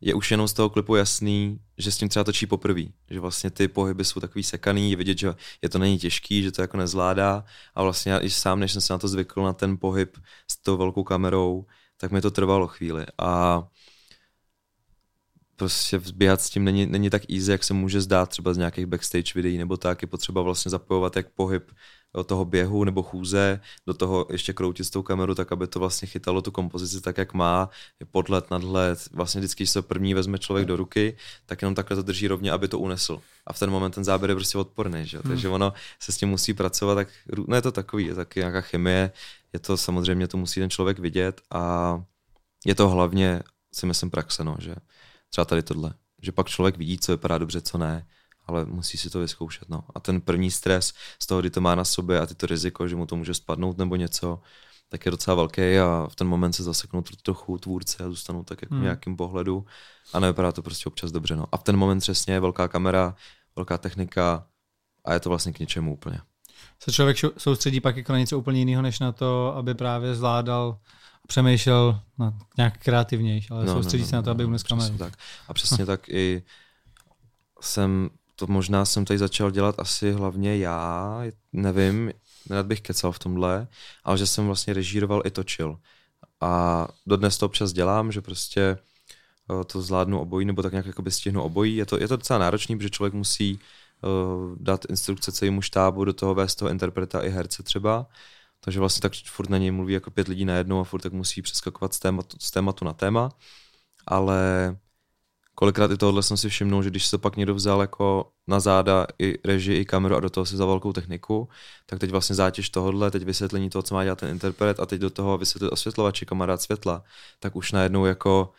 je už jenom z toho klipu jasný, že s tím třeba točí poprvé, že vlastně ty pohyby jsou takový sekaný, je vidět, že je to není těžký, že to jako nezvládá. A vlastně já i sám, než jsem se na to zvykl, na ten pohyb s tou velkou kamerou, tak mi to trvalo chvíli. A prostě vzběhat s tím není, není tak easy, jak se může zdát třeba z nějakých backstage videí nebo tak. Je potřeba vlastně zapojovat jak pohyb toho běhu nebo chůze, do toho ještě kroutit s tou kamerou, tak aby to vlastně chytalo tu kompozici tak, jak má, je podlet, nadhled. Vlastně vždycky, když se první vezme člověk do ruky, tak jenom takhle to drží rovně, aby to unesl. A v ten moment ten záběr je prostě odporný, že? Hmm. takže ono se s tím musí pracovat, tak no je to takový, je taky nějaká chemie, je to samozřejmě, to musí ten člověk vidět a je to hlavně, si myslím, praxe, no, že třeba tady tohle. Že pak člověk vidí, co vypadá dobře, co ne, ale musí si to vyzkoušet. No. A ten první stres z toho, kdy to má na sobě a ty to riziko, že mu to může spadnout nebo něco, tak je docela velký a v ten moment se zaseknou trochu tvůrce a zůstanou tak jako hmm. nějakým pohledu a nevypadá to prostě občas dobře. No. A v ten moment přesně je velká kamera, velká technika a je to vlastně k něčemu úplně. Se člověk soustředí pak jako na něco úplně jiného, než na to, aby právě zvládal přemýšlel na nějak kreativnější, ale no, soustředí no, no, se na to, aby unes kameru. Tak. A přesně tak i jsem, to možná jsem tady začal dělat asi hlavně já, nevím, nerad bych kecal v tomhle, ale že jsem vlastně režíroval i točil. A dodnes to občas dělám, že prostě eh, to zvládnu obojí, nebo tak nějak jakoby stihnu obojí. Je to, je to docela náročný, protože člověk musí uh, dát instrukce celému štábu, do toho vést toho interpreta i herce třeba. Takže vlastně tak furt na něj mluví jako pět lidí najednou a furt tak musí přeskakovat z tématu, z tématu na téma. Ale kolikrát i tohle jsem si všimnul, že když se pak někdo vzal jako na záda i režii, i kameru a do toho si za velkou techniku, tak teď vlastně zátěž tohohle, teď vysvětlení toho, co má dělat ten interpret a teď do toho vysvětlit osvětlovači, kamarád světla, tak už najednou jako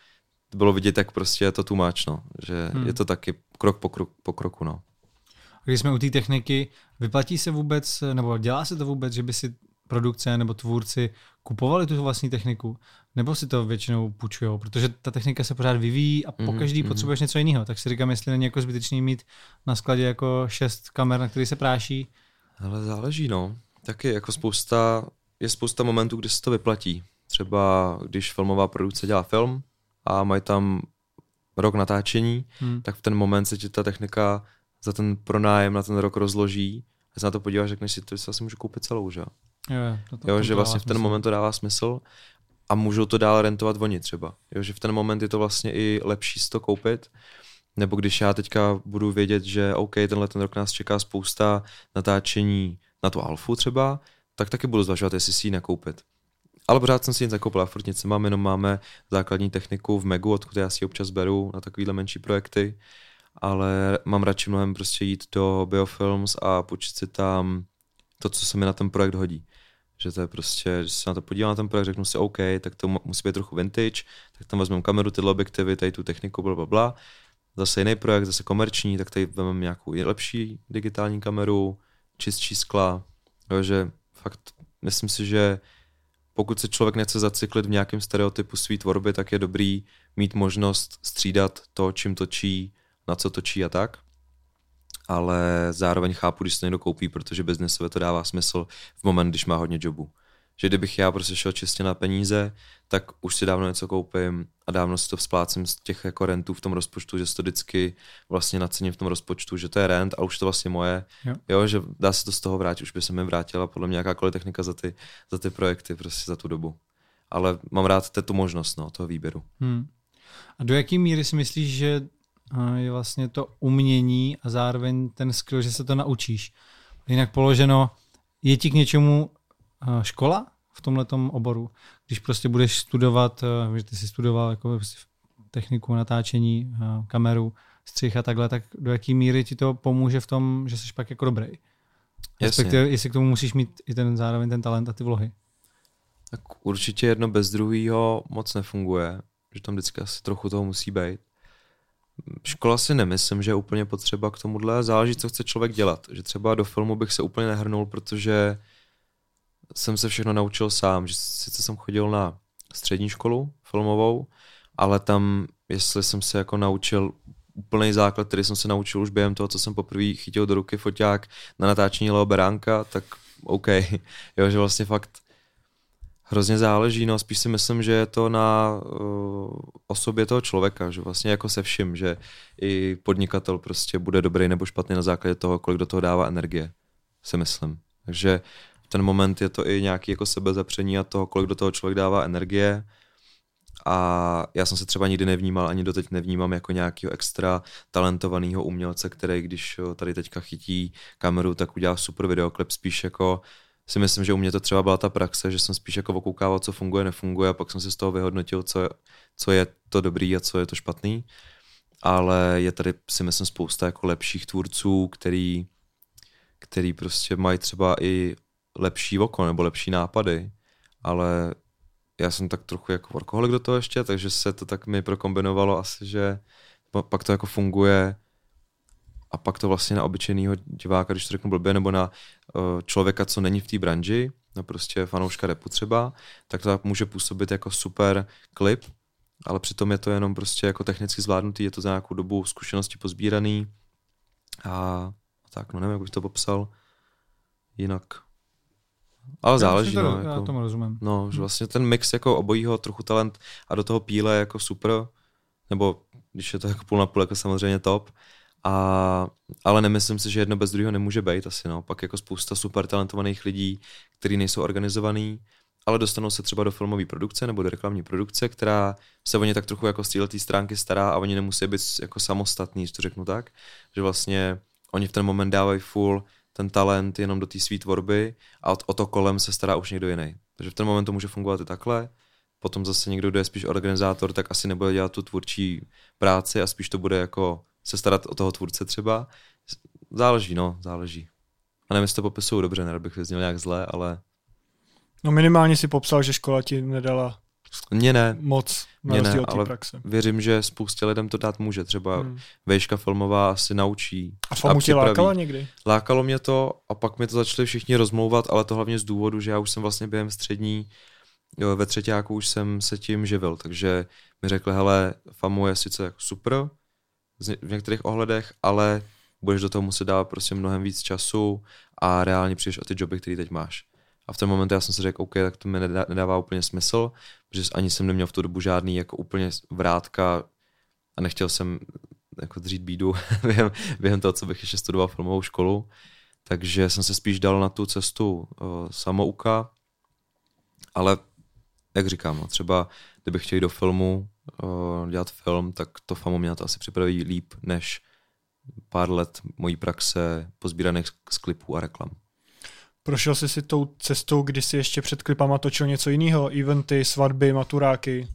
bylo vidět, jak prostě je to tumáčno, že hmm. je to taky krok po, krok, po kroku. No. když jsme u té techniky, vyplatí se vůbec, nebo dělá se to vůbec, že by si produkce nebo tvůrci kupovali tu vlastní techniku, nebo si to většinou půjčují, protože ta technika se pořád vyvíjí a po mhm, každý mm-hmm. potřebuješ něco jiného. Tak si říkám, jestli není jako zbytečný mít na skladě jako šest kamer, na který se práší. Ale záleží, no. Taky jako spousta, je spousta momentů, kdy se to vyplatí. Třeba když filmová produkce dělá film a mají tam rok natáčení, hmm. tak v ten moment se ti ta technika za ten pronájem na ten rok rozloží a se na to podíváš, řekneš si, to si asi můžu koupit celou, že? Jo, to, to, jo že vlastně v ten smysl. moment to dává smysl a můžou to dál rentovat oni třeba. Jo, že v ten moment je to vlastně i lepší si to koupit, nebo když já teďka budu vědět, že OK, tenhle ten rok nás čeká spousta natáčení na tu alfu třeba, tak taky budu zvažovat, jestli si ji nakoupit. Ale pořád jsem si nic nekoupil, furt nic nemám, jenom máme základní techniku v Megu, odkud já si občas beru na takovýhle menší projekty, ale mám radši mnohem prostě jít do Biofilms a počít si tam to, co se mi na ten projekt hodí. Že to je prostě, že se na to podívám na ten projekt, řeknu si OK, tak to musí být trochu vintage, tak tam vezmeme kameru, tyhle objektivy, tady tu techniku, bla, bla, bla. Zase jiný projekt, zase komerční, tak tady vezmeme nějakou lepší digitální kameru, čistší skla, jo, že fakt myslím si, že pokud se člověk nechce zacyklit v nějakém stereotypu své tvorby, tak je dobrý mít možnost střídat to, čím točí, na co točí a tak. Ale zároveň chápu, když se někdo koupí, protože biznesově to dává smysl v moment, když má hodně jobu že kdybych já prostě šel čistě na peníze, tak už si dávno něco koupím a dávno si to splácím z těch jako rentů v tom rozpočtu, že si to vždycky vlastně nacením v tom rozpočtu, že to je rent a už to vlastně moje. Jo. jo že dá se to z toho vrátit, už by se mi vrátila podle mě jakákoliv technika za ty, za ty projekty prostě za tu dobu. Ale mám rád tu možnost no, toho výběru. Hmm. A do jaké míry si myslíš, že je vlastně to umění a zároveň ten skill, že se to naučíš? Jinak položeno, je ti k něčemu škola v tomhle oboru. Když prostě budeš studovat, eh, že ty jsi studoval jako prostě techniku natáčení, eh, kameru, střih a takhle, tak do jaký míry ti to pomůže v tom, že jsi pak jako dobrý? Respektive, jestli k tomu musíš mít i ten zároveň ten talent a ty vlohy. Tak určitě jedno bez druhého moc nefunguje, že tam vždycky asi trochu toho musí být. Škola si nemyslím, že je úplně potřeba k tomuhle. Záleží, co chce člověk dělat. Že třeba do filmu bych se úplně nehrnul, protože jsem se všechno naučil sám, že sice jsem chodil na střední školu filmovou, ale tam, jestli jsem se jako naučil úplný základ, který jsem se naučil už během toho, co jsem poprvé chytil do ruky foťák na natáčení Leo Beránka, tak OK. Jo, že vlastně fakt hrozně záleží, no spíš si myslím, že je to na uh, osobě toho člověka, že vlastně jako se vším, že i podnikatel prostě bude dobrý nebo špatný na základě toho, kolik do toho dává energie, si myslím. Takže ten moment je to i nějaký jako sebezapření a toho, kolik do toho člověk dává energie. A já jsem se třeba nikdy nevnímal, ani doteď nevnímám jako nějakého extra talentovaného umělce, který když tady teďka chytí kameru, tak udělá super videoklip, spíš jako si myslím, že u mě to třeba byla ta praxe, že jsem spíš jako okoukával, co funguje, nefunguje a pak jsem si z toho vyhodnotil, co je, co je to dobrý a co je to špatný. Ale je tady si myslím spousta jako lepších tvůrců, který, který prostě mají třeba i lepší oko nebo lepší nápady, ale já jsem tak trochu jako workoholik do toho ještě, takže se to tak mi prokombinovalo asi, že pak to jako funguje a pak to vlastně na obyčejného diváka, když to řeknu blbě, nebo na člověka, co není v té branži, no prostě fanouška repu třeba, tak to může působit jako super klip, ale přitom je to jenom prostě jako technicky zvládnutý, je to za nějakou dobu zkušenosti pozbíraný a tak, no nevím, jak bych to popsal jinak. Ale záleží, to, no. Já jako, tomu rozumím. No, že vlastně ten mix jako obojího, trochu talent a do toho píle jako super, nebo když je to jako půl na půl, jako samozřejmě top. A, ale nemyslím si, že jedno bez druhého nemůže být asi, no. Pak jako spousta super talentovaných lidí, kteří nejsou organizovaný, ale dostanou se třeba do filmové produkce nebo do reklamní produkce, která se o ně tak trochu jako z této stránky stará a oni nemusí být jako samostatní, to řeknu tak, že vlastně oni v ten moment dávají full ten talent jenom do té své tvorby a o to kolem se stará už někdo jiný. Takže v ten moment to může fungovat i takhle. Potom zase někdo, kdo je spíš organizátor, tak asi nebude dělat tu tvůrčí práci a spíš to bude jako se starat o toho tvůrce třeba. Záleží, no, záleží. A nevím, jestli to popisuju dobře, nerad bych vyzněl nějak zle, ale... No minimálně si popsal, že škola ti nedala Mně ne, moc na Mně ne, ale praxe. věřím, že spoustě lidem to dát může. Třeba Hmm. vejška filmová asi naučí. A FAMu tě lákala někdy? Lákalo mě to a pak mi to začali všichni rozmlouvat, ale to hlavně z důvodu, že já už jsem vlastně během střední, jo, ve třetíku už jsem se tím živil, takže mi řekli, hele, FAMU je sice jako super v některých ohledech, ale budeš do toho muset dát prostě mnohem víc času a reálně přijdeš o ty joby, které teď máš. A v ten moment já jsem si řekl, OK, tak to mi nedá, nedává úplně smysl, protože ani jsem neměl v tu dobu žádný jako úplně vrátka a nechtěl jsem jako dřít bídu během, během toho, co bych ještě studoval filmovou školu. Takže jsem se spíš dal na tu cestu uh, samouka, ale jak říkám, no, třeba kdybych chtěl jít do filmu, uh, dělat film, tak to FAMU mě na to asi připraví líp, než pár let mojí praxe pozbíraných z klipů a reklam. Prošel jsi si tou cestou, kdy jsi ještě před klipama točil něco jiného? Eventy, svatby, maturáky?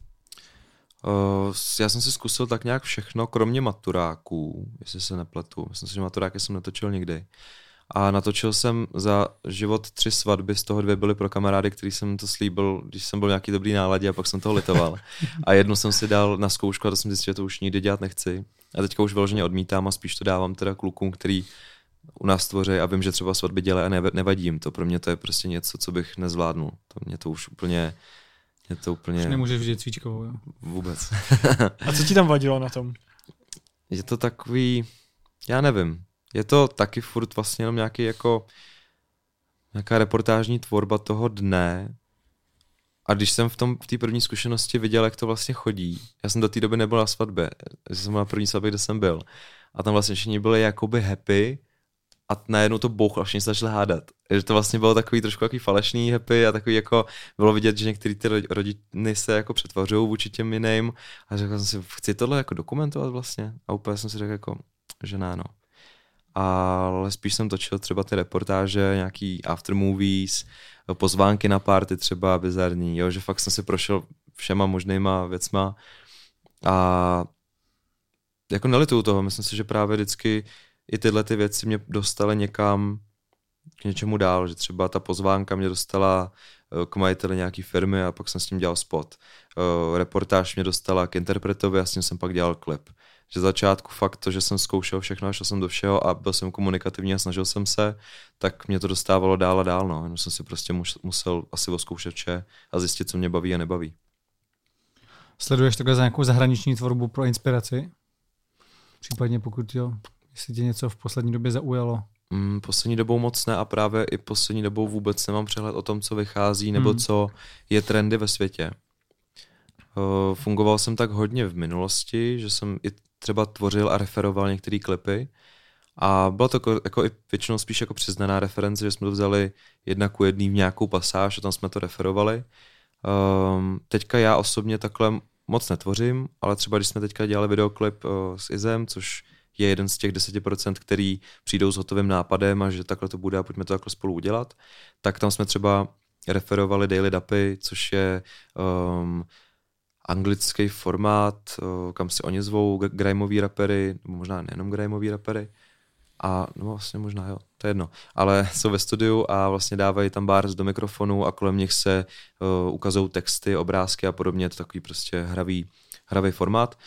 Uh, já jsem si zkusil tak nějak všechno, kromě maturáků, jestli se nepletu. Myslím si, že maturáky jsem netočil nikdy. A natočil jsem za život tři svatby, z toho dvě byly pro kamarády, který jsem to slíbil, když jsem byl v nějaký dobrý náladě a pak jsem toho litoval. A jednu jsem si dal na zkoušku a to jsem zjistil, že to už nikdy dělat nechci. A teďka už vyloženě odmítám a spíš to dávám teda klukům, který u nás tvoří a vím, že třeba svatby dělají a nevadí jim to. Pro mě to je prostě něco, co bych nezvládnul. To mě to už úplně, mě to úplně Už nemůžeš vidět cvičkovou, jo. vůbec. A co ti tam vadilo na tom? je to takový, já nevím, je to taky furt vlastně jenom nějaký jako nějaká reportážní tvorba toho dne a když jsem v tom v té první zkušenosti viděl, jak to vlastně chodí, já jsem do té doby nebyl na svatbě, jsem byl na první svatbě, kde jsem byl a tam vlastně všichni byli jakoby happy a najednou to bouchlo všichni se začali hádat. Že to vlastně bylo takový trošku takový falešný happy a takový jako bylo vidět, že některé ty ro- rodiny se jako přetvařují vůči těm jiným a řekl jsem si, chci tohle jako dokumentovat vlastně a úplně jsem si řekl jako, že ne, no. Ale spíš jsem točil třeba ty reportáže, nějaký after movies, pozvánky na party třeba bizarní, jo, že fakt jsem si prošel všema možnýma věcma a jako nelituju toho, myslím si, že právě vždycky i tyhle ty věci mě dostaly někam k něčemu dál, že třeba ta pozvánka mě dostala eh, k majiteli nějaký firmy a pak jsem s tím dělal spot. Eh, Reportáž mě dostala k interpretovi a s tím jsem pak dělal klip. Že začátku fakt to, že jsem zkoušel všechno a šel jsem do všeho a byl jsem komunikativní a snažil jsem se, tak mě to dostávalo dál a dál. No. Jenom jsem si prostě mus- musel asi oskoušet vše a zjistit, co mě baví a nebaví. Sleduješ takhle za nějakou zahraniční tvorbu pro inspiraci? Případně pokud jo, jestli tě něco v poslední době zaujalo. Mm, poslední dobou moc ne a právě i poslední dobou vůbec nemám přehled o tom, co vychází nebo Hmm. co je trendy ve světě. Uh, fungoval jsem tak hodně v minulosti, že jsem i třeba tvořil a referoval některé klipy a bylo to jako, jako i většinou spíš jako přiznaná reference, že jsme to vzali jedna ku jedný v nějakou pasáž a tam jsme to referovali. Um, teďka já osobně takhle moc netvořím, ale třeba když jsme teďka dělali videoklip uh, s Izem, což je jeden z těch 10%, který přijdou s hotovým nápadem a že takhle to bude a pojďme to takhle spolu udělat, tak tam jsme třeba referovali Daily Dapy, což je um, anglický formát, uh, kam si oni zvou g- grimeový rapery, nebo možná nejenom grimeový rapery, a no vlastně možná jo, to je jedno, ale jsou ve studiu a vlastně dávají tam bars do mikrofonu a kolem nich se uh, ukazují texty, obrázky a podobně, je to takový prostě hravý, hravý formát.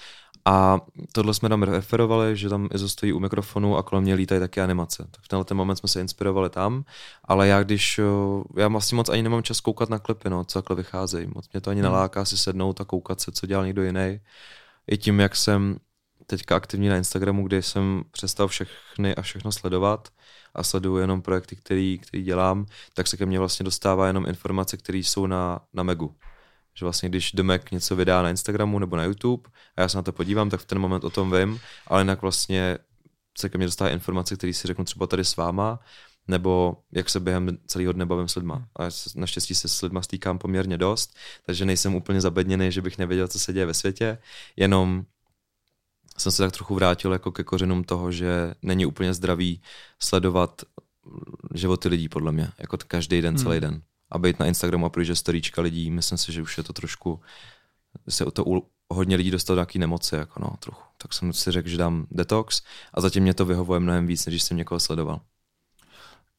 A tohle jsme tam referovali, že tam Izo stojí u mikrofonu a kolem mě lítají taky animace. Tak v tenhle ten moment jsme se inspirovali tam, ale já když, uh, já vlastně moc ani nemám čas koukat na klipy, no, co takhle vycházejí. Moc mě to ani Hmm. naláká si sednout a koukat se, co dělal někdo jiný. I tím, jak jsem teďka aktivní na Instagramu, kde jsem přestal všechny a všechno sledovat a sleduju jenom projekty, který, který dělám, tak se ke mně vlastně dostává jenom informace, které jsou na, na Megu. Že vlastně když Mac něco vydá na Instagramu nebo na YouTube a já se na to podívám, tak v ten moment o tom vím, ale jinak vlastně se ke mně dostává informace, které si řeknu třeba tady s váma, nebo jak se během celého dne bavím s lidma. A naštěstí se s lidma stýkám poměrně dost, takže nejsem úplně zabedněný, že bych nevěděl, co se děje ve světě, jenom jsem se tak trochu vrátil jako ke kořenům toho, že není úplně zdravý sledovat životy lidí, podle mě, jako každý den, Hmm. celý den. A být na Instagramu a projíždět storíčka lidí, myslím si, že už je to trošku, se o to u, hodně lidí dostalo do nějaký nemoci, jako no, trochu. Tak jsem si řekl, že dám detox a zatím mě to vyhovuje mnohem víc, než když jsem někoho sledoval.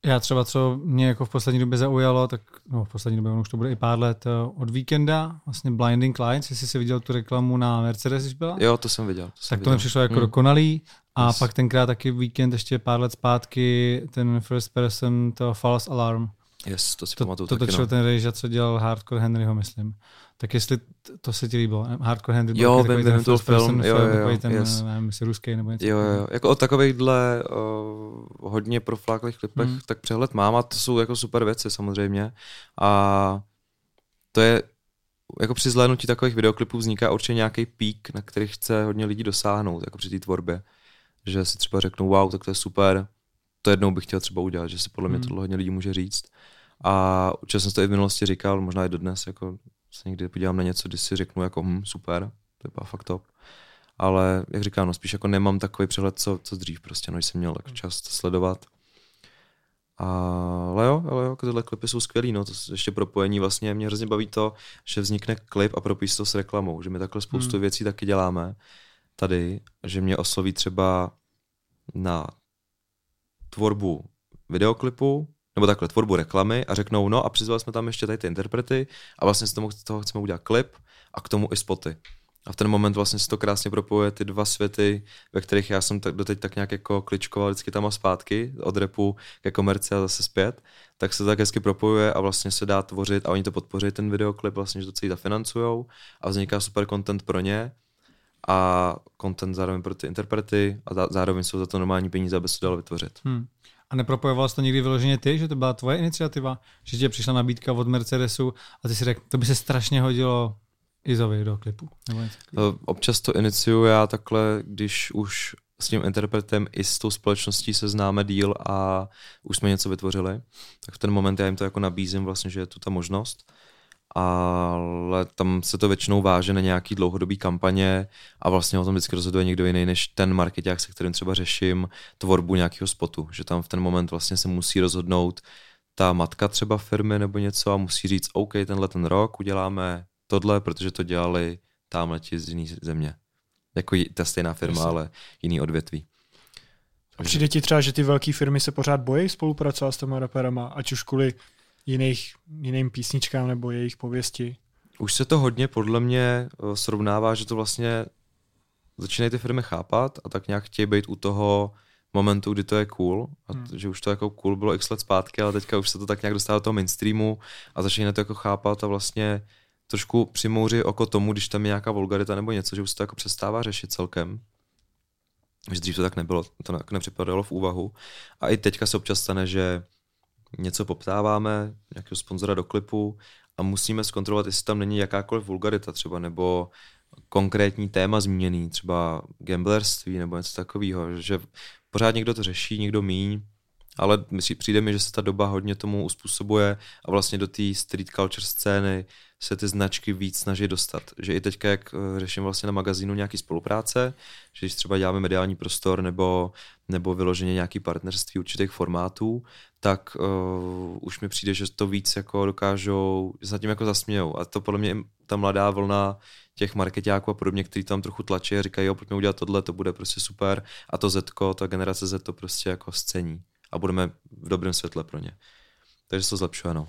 Já třeba, co mě jako v poslední době zaujalo, tak no, v poslední době, ono už to bude i pár let, eh, od víkenda, vlastně Blinding Lights, jestli jsi viděl tu reklamu na Mercedes, když byla? Jo, to jsem viděl. To jsem tak to mi viděl. přišlo jako Hmm. dokonalý. A Yes. pak tenkrát taky víkend, ještě pár let zpátky, ten first person, to False Alarm. Yes, to si To, pamatuju to taky, točil no. ten režisér, co dělal Hardcore Henryho, myslím. Tak jestli to se ti líbilo. Hardcore Henry Jo, byl takový vím, ten vím, to person film, jo, film, jo, jo, ten, yes. nevím, jestli ruský nebo něco. Jo, jo. Jako o takovýchhle uh, hodně profláklých klipech, hmm. tak přehled mám a to jsou jako super věci samozřejmě. A to je, jako při zhlédnutí takových videoklipů vzniká určitě nějaký pík, na který chce hodně lidí dosáhnout, jako při té tvorbě. Že si třeba řeknou, wow, tak to je super, to jednou bych chtěl třeba udělat, že si podle mě Hmm. tohle hodně lidí může říct. A určitě jsem to i v minulosti říkal, možná i dodnes, jako se někdy podívám na něco, kdy si řeknu jako hm, super, to je fakt top. Ale jak říkám, no spíš jako nemám takový přehled, co, co dřív prostě, no jsem měl jako čas to sledovat. Ale jo, ale jo, jako tyhle klipy jsou skvělý, no, to ještě propojení vlastně, mě hrozně baví to, že vznikne klip a propojí se to s reklamou, že my takhle spoustu Hmm. věcí taky děláme tady, že mě osloví třeba na tvorbu videoklipu, nebo takhle tvorbu reklamy a řeknou, no a přizvali jsme tam ještě tady ty interprety a vlastně z toho, chceme udělat klip a k tomu i spoty. A v ten moment vlastně se to krásně propojuje ty dva světy, ve kterých já jsem tak, doteď tak nějak jako kličkoval vždycky tam a zpátky, od repu ke komerci a zase zpět, tak se to tak hezky propojuje a vlastně se dá tvořit a oni to podpoří ten videoklip, vlastně, že to celý zafinancujou a vzniká super content pro ně a content zároveň pro ty interprety a zá- zároveň jsou za to normální peníze, aby se to dalo vytvořit. Hmm. A nepropojoval jsi to někdy vyloženě ty, že to byla tvoje iniciativa, že ti přišla nabídka od Mercedesu a ty si řekl, to by se strašně hodilo Izovi do klipu. Nebo. Eh, Občas to iniciuju já takhle, když už s tím interpretem i s tou společností se známe díl a už jsme něco vytvořili, tak v ten moment já jim to jako nabízím vlastně, že je tu ta možnost. Ale tam se to většinou váže na nějaký dlouhodobý kampaně a vlastně o tom vždycky rozhoduje někdo jiný než ten marketák, se kterým třeba řeším tvorbu nějakého spotu. Že tam v ten moment vlastně se musí rozhodnout ta matka třeba firmy nebo něco a musí říct, OK, tenhle ten rok uděláme tohle, protože to dělali tamhle ti z jiné země. Jako ta stejná firma, Jasně. ale jiný odvětví. A přijde ti třeba, že ty velké firmy se pořád bojí spolupracovat s těma raperama, ať už kvůli jiných, jiným písničkám nebo jejich pověsti. Už se to hodně podle mě eh, srovnává, že to vlastně začínají ty firmy chápat a tak nějak chtějí být u toho momentu, kdy to je cool. A Hmm. t- že už to jako cool bylo x let zpátky, ale teďka už se to tak nějak dostává do toho mainstreamu a začínají to jako chápat a vlastně trošku přimouří oko tomu, když tam je nějaká vulgarita nebo něco, že už se to jako přestává řešit celkem. Že dřív to tak nebylo, to tak nepřipadalo v úvahu. A i teďka se občas stane, že něco poptáváme, nějakého sponzora do klipu a musíme zkontrolovat, jestli tam není jakákoliv vulgarita třeba, nebo konkrétní téma zmíněný, třeba gamblerství nebo něco takového, že pořád někdo to řeší, někdo míň, ale přijde mi, že se ta doba hodně tomu uspůsobuje a vlastně do té street culture scény se ty značky víc snaží dostat. Že i teďka, jak eh, řeším vlastně na magazínu nějaký spolupráce, že když třeba děláme mediální prostor nebo, nebo vyloženě nějaký partnerství určitých formátů, tak uh, už mi přijde, že to víc jako dokážou, že se nad tím jako zasmějou. A to podle mě i ta mladá vlna těch marketáků a podobně, který tam trochu tlačí a říkají, jo, pojďme udělat tohle, to bude prostě super. A to Z, ta generace Z to prostě jako scéní. A budeme v dobrém světle pro ně. Takže se to zlepšuje, no.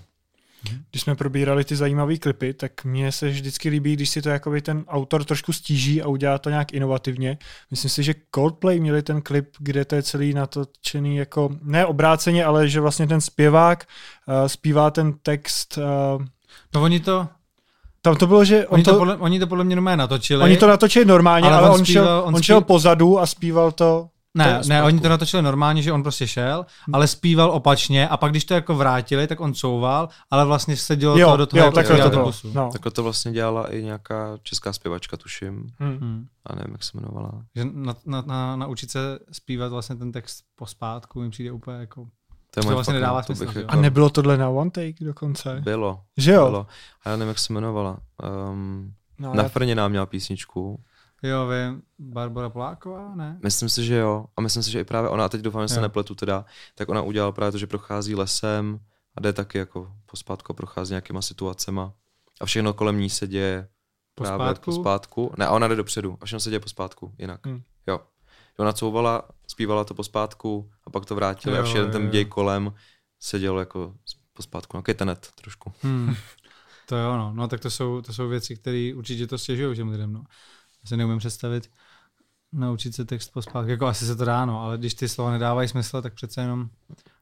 Když jsme probírali ty zajímavé klipy, tak mně se vždycky líbí, když si to jakoby ten autor trošku stíží a udělá to nějak inovativně. Myslím si, že Coldplay měli ten klip, kde to je celý natočený jako, ne obráceně, ale že vlastně ten zpěvák uh, zpívá ten text. Uh, No oni to, tam to bylo, že on oni to, to, podle, oni to podle mě normálně natočili. oni to natočili normálně, Ale ale, on on, zpíval- šel, on on šel pozadu a zpíval to. Ne, ne, oni to natočili normálně, že on prostě šel, ale zpíval opačně a pak když to jako vrátili, tak on couval, ale vlastně se dělo Jo, to do toho jo, jako takhle to bylo. No. Takhle to vlastně dělala i nějaká česká zpěvačka, tuším. Hmm. Hmm. A nevím, jak se jmenovala. Že na, na, na, naučit se zpívat vlastně ten text pospátku mi přijde úplně jako... To, To vlastně nedává no, to smysl, jo? A nebylo tohle na One Take dokonce? Bylo. Že jo? Bylo. A já nevím, jak se jmenovala. Um, No, na já- Frně měla písničku. Jo, vím, Barbara Poláková, ne? Myslím si, že jo. A myslím si, že i právě ona, a teď doufám, že se Jo. nepletu teda, tak ona udělala právě to, že prochází lesem a jde taky jako pospátku a prochází nějakýma situacema. A všechno kolem ní se děje právě Pospátku? pospátku. Ne, a ona jde dopředu a všechno se děje pospátku, jinak. Hmm. Jo. Ona couvala, zpívala to pospátku a pak to vrátila Jo, a všechno ten děj kolem seděl jako pospátku na ketenet trošku. Hmm. To jo, no. no tak to jsou, to jsou věci, které určitě to stěžují těm lidem. No. Já si neumím představit naučit se text pospátku. Jako asi se to dá, no, ale když ty slova nedávají smysl, tak přece jenom...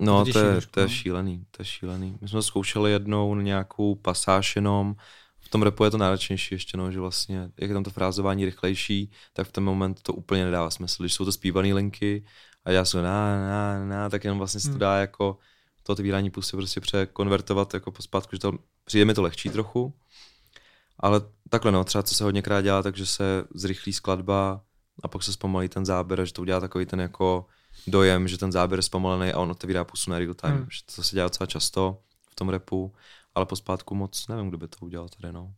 No, to, je, to je no. šílený, to je šílený. My jsme zkoušeli jednou nějakou pasáž jenom, v tom repu je to náročnější ještě, no, že vlastně, jak je tam to frázování rychlejší, tak v ten moment to úplně nedává smysl. Když jsou to zpívané linky a já jsem na, na, na, tak jenom vlastně se to hmm. dá jako to otvírání pusy prostě překonvertovat jako pospátku, že to přijde mi to lehčí trochu, ale takhle no, třeba co se hodněkrát dělá, takže se zrychlí skladba a pak se zpomalí ten záběr a že to udělá takový ten jako dojem, že ten záběr je zpomalený a on otevírá pusu na real time. Hmm. Že to se dělá docela často v tom repu, ale pospátku moc nevím, kdo by to udělal tady, no.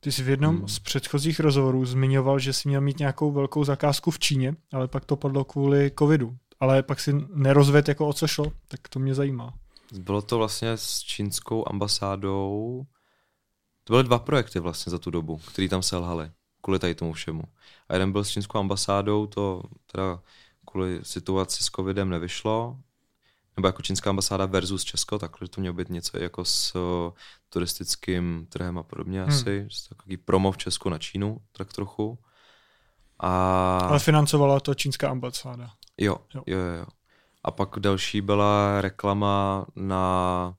Ty jsi v jednom hmm. z předchozích rozhovorů zmiňoval, že jsi měl mít nějakou velkou zakázku v Číně, ale pak to padlo kvůli covidu. Ale pak si nerozvedl, jako o co šlo, tak to mě zajímá. Bylo to vlastně s čínskou ambasádou. To byly dva projekty vlastně za tu dobu, které tam selhaly kvůli tady tomu všemu. A jeden byl s čínskou ambasádou, to teda kvůli situaci s covidem nevyšlo, nebo jako čínská ambasáda versus Česko, takže to mělo být něco jako s uh, turistickým trhem a podobně hmm. asi, takový promo v Česku na Čínu, tak trochu. A... Ale financovala to čínská ambasáda. Jo, jo, jo, jo. A pak další byla reklama na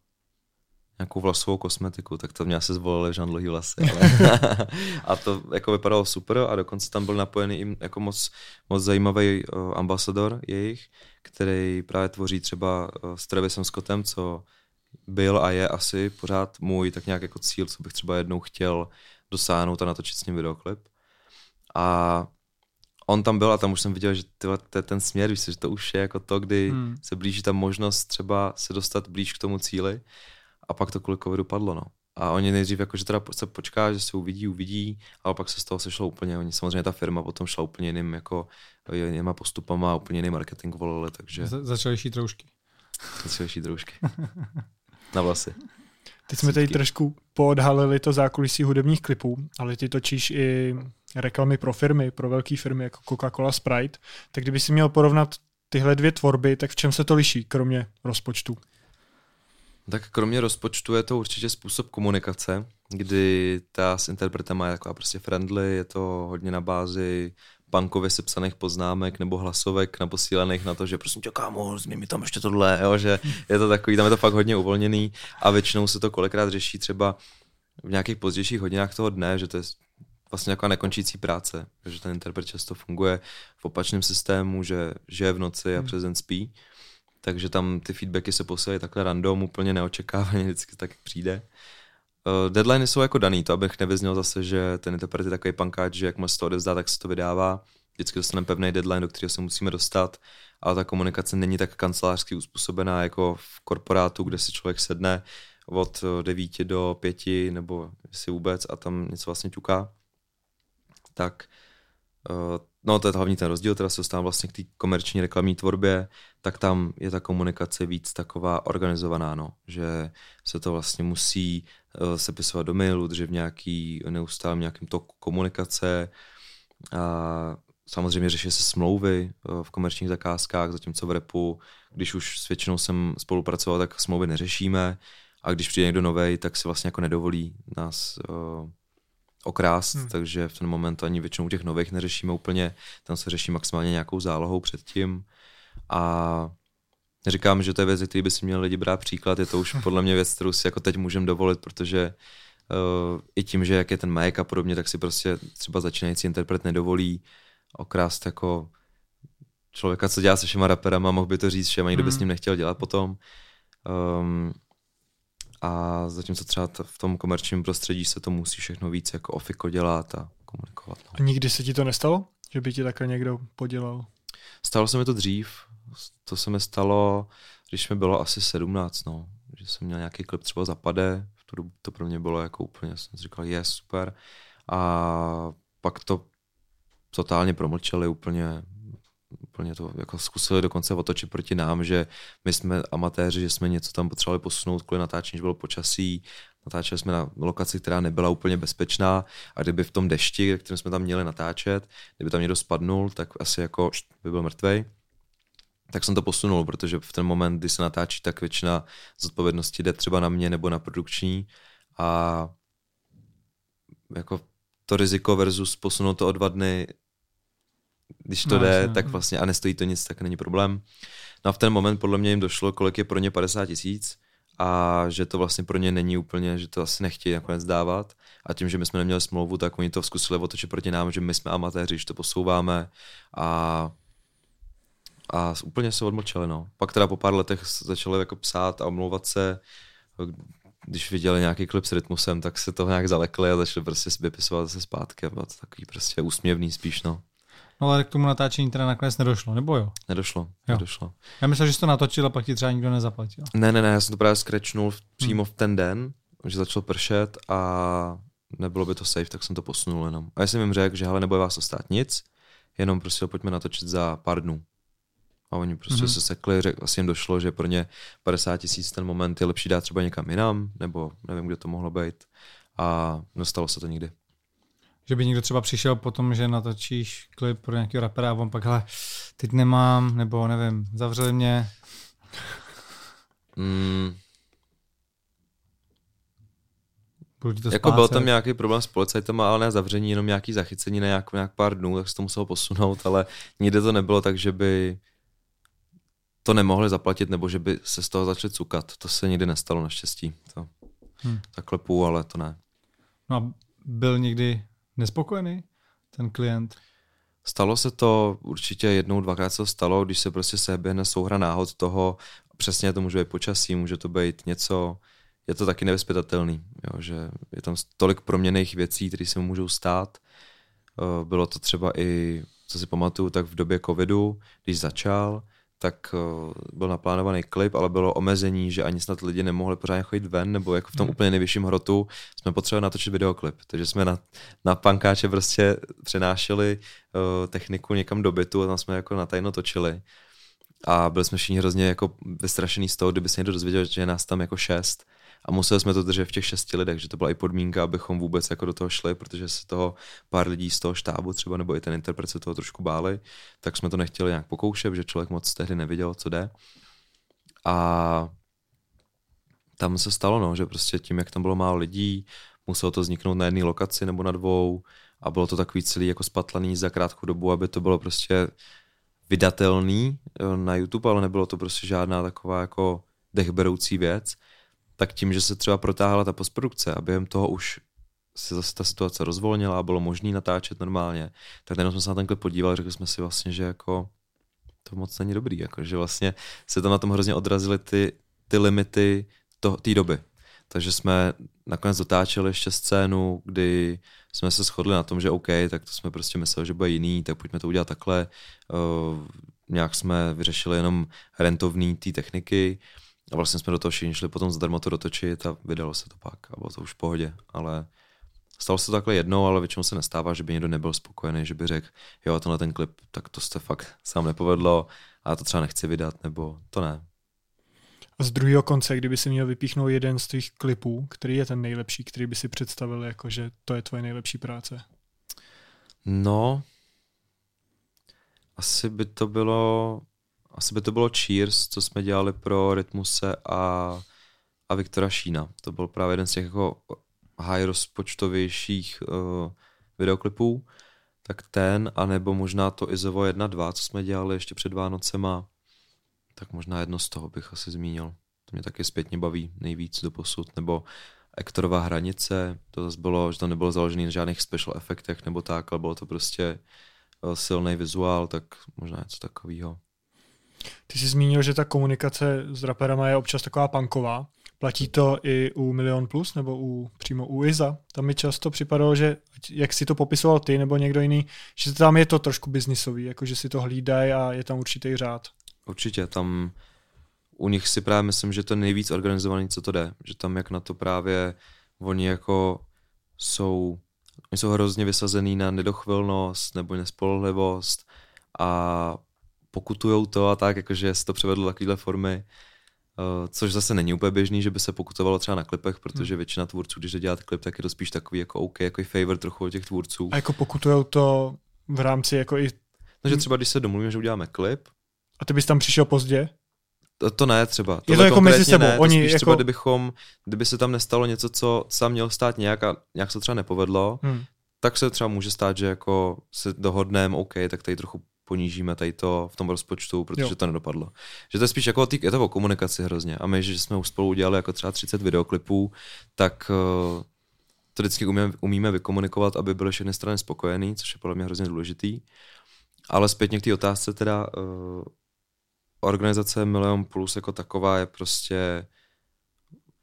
nějakou vlasovou kosmetiku, tak to mě asi zvolili dlouhý vlasy. Ale... a to jako vypadalo super a dokonce tam byl napojený i jako moc, moc zajímavý uh, ambasador jejich, který právě tvoří třeba uh, s Travisem Scottem, co byl a je asi pořád můj tak nějak jako cíl, co bych třeba jednou chtěl dosáhnout a natočit s ním videoklip. A on tam byl a tam už jsem viděl, že tyhle, to je ten směr, víš, že to už je jako to, kdy hmm. se blíží ta možnost třeba se dostat blíž k tomu cíli a pak to kvůli covidu padlo, no. A oni nejdřív jako, že teda se počká, že se uvidí, uvidí, ale pak se z toho sešlo úplně, oni samozřejmě ta firma potom šla úplně jiným jako jinýma postupama, úplně jiný marketing volili, takže... Za, začali šít roušky. Začali šít roušky. Na vlasy. Teď jsme tady trošku poodhalili to zákulisí hudebních klipů, ale ty točíš i reklamy pro firmy, pro velké firmy jako Coca-Cola, Sprite. Tak kdyby si měl porovnat tyhle dvě tvorby, tak v čem se to liší, kromě rozpočtu? Tak kromě rozpočtu je to určitě způsob komunikace, kdy ta s interpretem je taková prostě friendly, je to hodně na bázi bankově sepsaných poznámek nebo hlasovek naposílaných na to, že prosím tě, kámo, změň mi tam ještě tohle, jo, že je to takový, tam je to fakt hodně uvolněný a většinou se to kolikrát řeší třeba v nějakých pozdějších hodinách toho dne, že to je vlastně jako nekončící práce, že ten interpret často funguje v opačném systému, že žije v noci a hmm. přes den spí, takže tam ty feedbacky se posílají takhle random, úplně neočekávaně, vždycky tak přijde. Uh, deadliny jsou jako daný, to abych nevyzněl zase, že ten interpret je takový pankáč, že jak se to odezdá, tak se to vydává. Vždycky dostaneme pevný deadline, do kterého se musíme dostat, ale ta komunikace není tak kancelářsky uspůsobená jako v korporátu, kde si člověk sedne od 9 do 5 nebo si vůbec a tam něco vlastně ťuká. Tak uh, no to je hlavní ten rozdíl, teda se dostávám vlastně k té komerční reklamní tvorbě, tak tam je ta komunikace víc taková organizovaná, no, že se to vlastně musí uh, sepisovat do mailu, držet v nějaký neustálém nějakým toku komunikace. A samozřejmě řeší se smlouvy uh, v komerčních zakázkách, zatímco v repu, když už s většinou jsem spolupracoval, tak smlouvy neřešíme. A když přijde někdo nový, tak si vlastně jako nedovolí nás uh, okrást, hmm. takže v ten moment ani většinou těch nových neřešíme úplně, tam se řeší maximálně nějakou zálohou předtím a neříkám, že to je věc, který by si měli lidi brát příklad, je to už podle mě věc, kterou si jako teď můžeme dovolit, protože uh, i tím, že jak je ten majek a podobně, tak si prostě třeba začínající interpret nedovolí okrást jako člověka, co dělá se všema raperama, mohl by to říct všem, ani kdyby s hmm. ním nechtěl dělat potom. Um, a zatímco třeba v tom komerčním prostředí se to musí všechno víc jako ofiko dělat a komunikovat. No. A nikdy se ti to nestalo? Že by ti takhle někdo podělal? Stalo se mi to dřív. To se mi stalo, když mi bylo asi 17, no. Že jsem měl nějaký klip třeba zapade, v tu dobu to pro mě bylo jako úplně, jsem si říkal, je super. A pak to totálně promlčeli úplně, úplně to jako zkusili dokonce otočit proti nám, že my jsme amatéři, že jsme něco tam potřebovali posunout kvůli natáčení, že bylo počasí, natáčeli jsme na lokaci, která nebyla úplně bezpečná. A kdyby v tom dešti, kterým jsme tam měli natáčet, kdyby tam někdo spadnul, tak asi jako by byl mrtvej. tak jsem to posunul, protože v ten moment, kdy se natáčí, tak většina zodpovědnosti jde třeba na mě nebo na produkční. A jako to riziko versus posunout to o dva dny, když to No, jde, jasně. tak vlastně a nestojí to nic, tak není problém. No a v ten moment podle mě jim došlo, kolik je pro ně 50 tisíc a že to vlastně pro ně není úplně, že to asi nechtějí nakonec dávat a tím, že my jsme neměli smlouvu, tak oni to zkusili otočit proti nám, že my jsme amatéři, že to posouváme a a úplně se odmlčeli, no. Pak teda po pár letech začali jako psát a omlouvat se, když viděli nějaký klip s rytmusem, tak se toho nějak zalekli a začali prostě vypisovat zase zpátky bylo to takový prostě úsměvný spíš, no. No ale k tomu natáčení teda nakonec nedošlo, nebo jo? Nedošlo, Jo. nedošlo. Já myslel, že jsi to natočil a pak ti třeba nikdo nezaplatil. Ne, ne, ne, já jsem to právě skrečnul v- přímo v ten den, že začalo pršet a nebylo by to safe, tak jsem to posunul jenom. A já jsem jim řekl, že hele, nebude vás to stát nic, jenom prostě pojďme natočit za pár dnů. A oni prostě Mhm. mm-hmm. se sekli, řek, asi jim došlo, že pro ně 50 tisíc ten moment je lepší dát třeba někam jinam, nebo nevím, kde to mohlo být. A nestalo se to nikdy. Že by někdo třeba přišel po tom, že natočíš klip pro nějakého rapera a on pak, hele, teď nemám, nebo nevím, zavřeli mě. Mm, Budu to jako byl tam nějaký problém s policajtama, ale ne zavření, jenom nějaký zachycení na nějak, nějak pár dnů, tak se to muselo posunout, ale nikdy to nebylo tak, že by to nemohli zaplatit, nebo že by se z toho začali cukat. To se nikdy nestalo naštěstí. To Hm. zaklepu, ale to ne. No a byl někdy nespokojený ten klient? Stalo se to určitě jednou, dvakrát se to stalo, když se prostě seběhne souhra náhod toho, přesně to může být počasí, může to být něco, je to taky nevyspytatelný, jo, že je tam tolik proměných věcí, které se můžou stát. Eh, Bylo to třeba i, co si pamatuju, tak v době covidu, když začal, tak eh, byl naplánovaný klip, ale bylo omezení, že ani snad lidi nemohli pořádně chodit ven, nebo jako v tom Hmm. úplně nejvyšším hrotu jsme potřebovali natočit videoklip. Takže jsme na, na pankáče prostě přenášeli uh, techniku někam do bytu a tam jsme jako na tajno točili. A byli jsme všichni hrozně jako vystrašený z toho, kdyby se někdo dozvěděl, že je nás tam jako šest. A museli jsme to držet v těch šesti lidech, že to byla i podmínka, abychom vůbec jako do toho šli, protože se toho pár lidí z toho štábu třeba, nebo i ten interpret se toho trošku báli, tak jsme to nechtěli nějak pokoušet, že člověk moc tehdy nevěděl, co jde. A tam se stalo, no, že prostě tím, jak tam bylo málo lidí, muselo to vzniknout na jedné lokaci nebo na dvou a bylo to takový celý jako spatlaný za krátkou dobu, aby to bylo prostě vydatelný jo, na YouTube, ale nebylo to prostě žádná taková jako dechberoucí věc, tak tím, že se třeba protáhla ta postprodukce a během toho už se zase ta situace rozvolnila a bylo možné natáčet normálně, tak jenom jsme se na ten klip podívali řekli jsme si vlastně, že jako to moc není dobrý, jako, že vlastně se tam na tom hrozně odrazily ty, ty limity té doby. Takže jsme nakonec dotáčeli ještě scénu, kdy jsme se shodli na tom, že OK, tak to jsme prostě mysleli, že bude jiný, tak pojďme to udělat takhle. Uh, nějak jsme vyřešili jenom rentovní té techniky a vlastně jsme do toho všichni šli potom zadarmo to dotočit a vydalo se to pak a bylo to už v pohodě, ale stalo se to takhle jednou, ale většinou se nestává, že by někdo nebyl spokojený, že by řekl, jo, tenhle ten klip, tak to jste fakt sám nepovedlo a já to třeba nechci vydat, nebo to ne. A z druhého konce, kdyby si měl vypíchnout jeden z těch klipů, který je ten nejlepší, který by si představil jako, že to je tvoje nejlepší práce. No, asi by to bylo, asi by to bylo Cheers, co jsme dělali pro Rytmuse a, a Viktora Šína. To byl právě jeden z těch jako high rozpočtovějších uh, videoklipů. Tak ten, anebo možná to Izovo 1.2, co jsme dělali ještě před Vánocema, tak možná jedno z toho bych asi zmínil. To mě taky zpětně baví nejvíc do posud, nebo Ektorová hranice, to zase bylo, že to nebylo založené na žádných special efektech nebo tak, ale bylo to prostě silný vizuál, tak možná něco takového. Ty jsi zmínil, že ta komunikace s raperama je občas taková punková. Platí to i u Milion Plus nebo u, přímo u Iza? Tam mi často připadalo, že jak si to popisoval ty nebo někdo jiný, že tam je to trošku biznisový, jako že si to hlídají a je tam určitý řád. Určitě, tam u nich si právě myslím, že to je nejvíc organizovaný, co to jde. Že tam jak na to právě oni jako jsou, jsou hrozně vysazený na nedochvilnost nebo nespolehlivost a pokutujou to a tak, jakože se to převedlo do takovéhle formy, uh, což zase není úplně běžný, že by se pokutovalo třeba na klipech, protože většina tvůrců, když jde dělat klip, tak je to spíš takový jako OK, jako favor trochu od těch tvůrců. A jako pokutujou to v rámci jako i Takže třeba když se domluvíme, že uděláme klip, A ty bys tam přišel pozdě? To, to ne třeba. Je to jako mezi sebou. Ne. Oni spíš jako... třeba, kdybychom, kdyby se tam nestalo něco, co sám měl stát nějak a nějak se třeba nepovedlo, hmm. tak se třeba může stát, že jako se dohodneme, OK, tak tady trochu ponížíme tady to v tom rozpočtu, protože jo. to nedopadlo. Že to je spíš jako, je to o komunikaci hrozně. A my, že jsme už spolu udělali jako třeba 30 videoklipů, tak uh, to vždycky umíme, umíme vykomunikovat, aby byly všechny strany spokojený, což je podle mě hrozně důležitý. Ale zpětně k té otázce teda, uh, organizace Milion Plus jako taková je prostě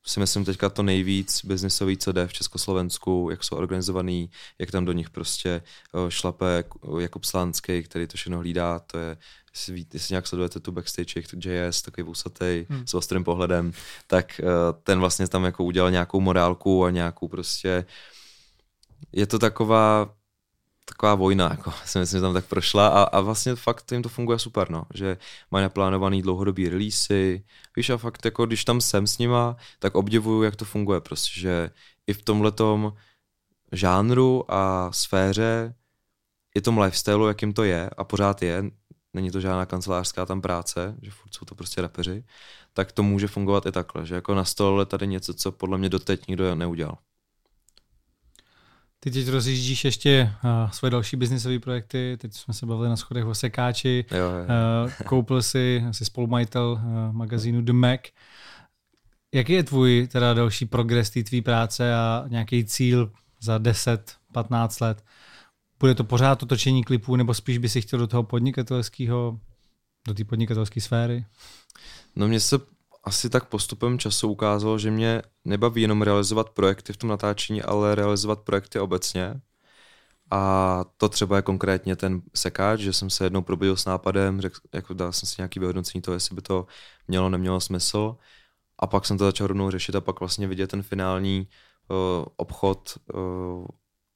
si myslím teďka to nejvíc biznisový, co jde v Československu, jak jsou organizovaný, jak tam do nich prostě šlape Jakub Slánský, který to všechno hlídá, to je, jestli, jestli nějak sledujete tu backstage, jak JS, takový vůsatý, hmm. s ostrým pohledem, tak ten vlastně tam jako udělal nějakou morálku a nějakou prostě je to taková taková vojna, jako si myslím, že tam tak prošla a, a vlastně fakt jim to funguje super, no, že mají naplánovaný dlouhodobý releasy, víš a fakt jako když tam jsem s nima, tak obdivuju, jak to funguje prostě, že i v tomhletom žánru a sféře i tom lifestyleu, jakým to je a pořád je, není to žádná kancelářská tam práce, že furt jsou to prostě rapeři, tak to může fungovat i takhle, že jako na stole tady něco, co podle mě doteď nikdo neudělal. Ty teď rozjíždíš ještě uh, svoje další biznisové projekty, teď jsme se bavili na schodech o sekáči, jo, jo. Uh, koupil si, jsi spolumajitel uh, magazínu The Mac. Jaký je tvůj teda další progres té tvý práce a nějaký cíl za 10-15 let? Bude to pořád to točení klipů, nebo spíš by si chtěl do toho podnikatelského, do té podnikatelské sféry? No mně se asi tak postupem času ukázalo, že mě nebaví jenom realizovat projekty v tom natáčení, ale realizovat projekty obecně. A to třeba je konkrétně ten sekáč, že jsem se jednou probudil s nápadem, řekl, jako dal jsem si nějaký vyhodnocení toho, jestli by to mělo, nemělo smysl. A pak jsem to začal rovnou řešit a pak vlastně vidět ten finální uh, obchod uh,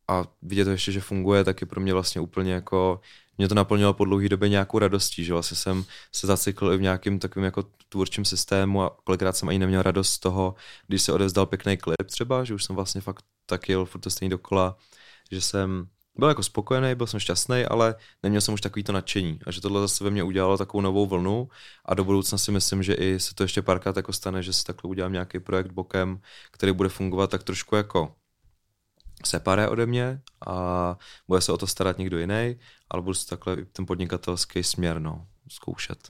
a vidět to ještě, že funguje, tak je pro mě vlastně úplně jako mě to naplnilo po dlouhé době nějakou radostí, že vlastně jsem se zacykl i v nějakém takovém jako tvůrčím systému a kolikrát jsem ani neměl radost z toho, když se odevzdal pěkný klip třeba, že už jsem vlastně fakt tak jel furt to stejný dokola, že jsem byl jako spokojený, byl jsem šťastný, ale neměl jsem už takový to nadšení. A že tohle zase ve mně udělalo takovou novou vlnu a do budoucna si myslím, že i se to ještě párkrát jako stane, že si takhle udělám nějaký projekt bokem, který bude fungovat tak trošku jako separé ode mě a bude se o to starat někdo jiný, ale budu si takhle ten podnikatelský směr no, zkoušet.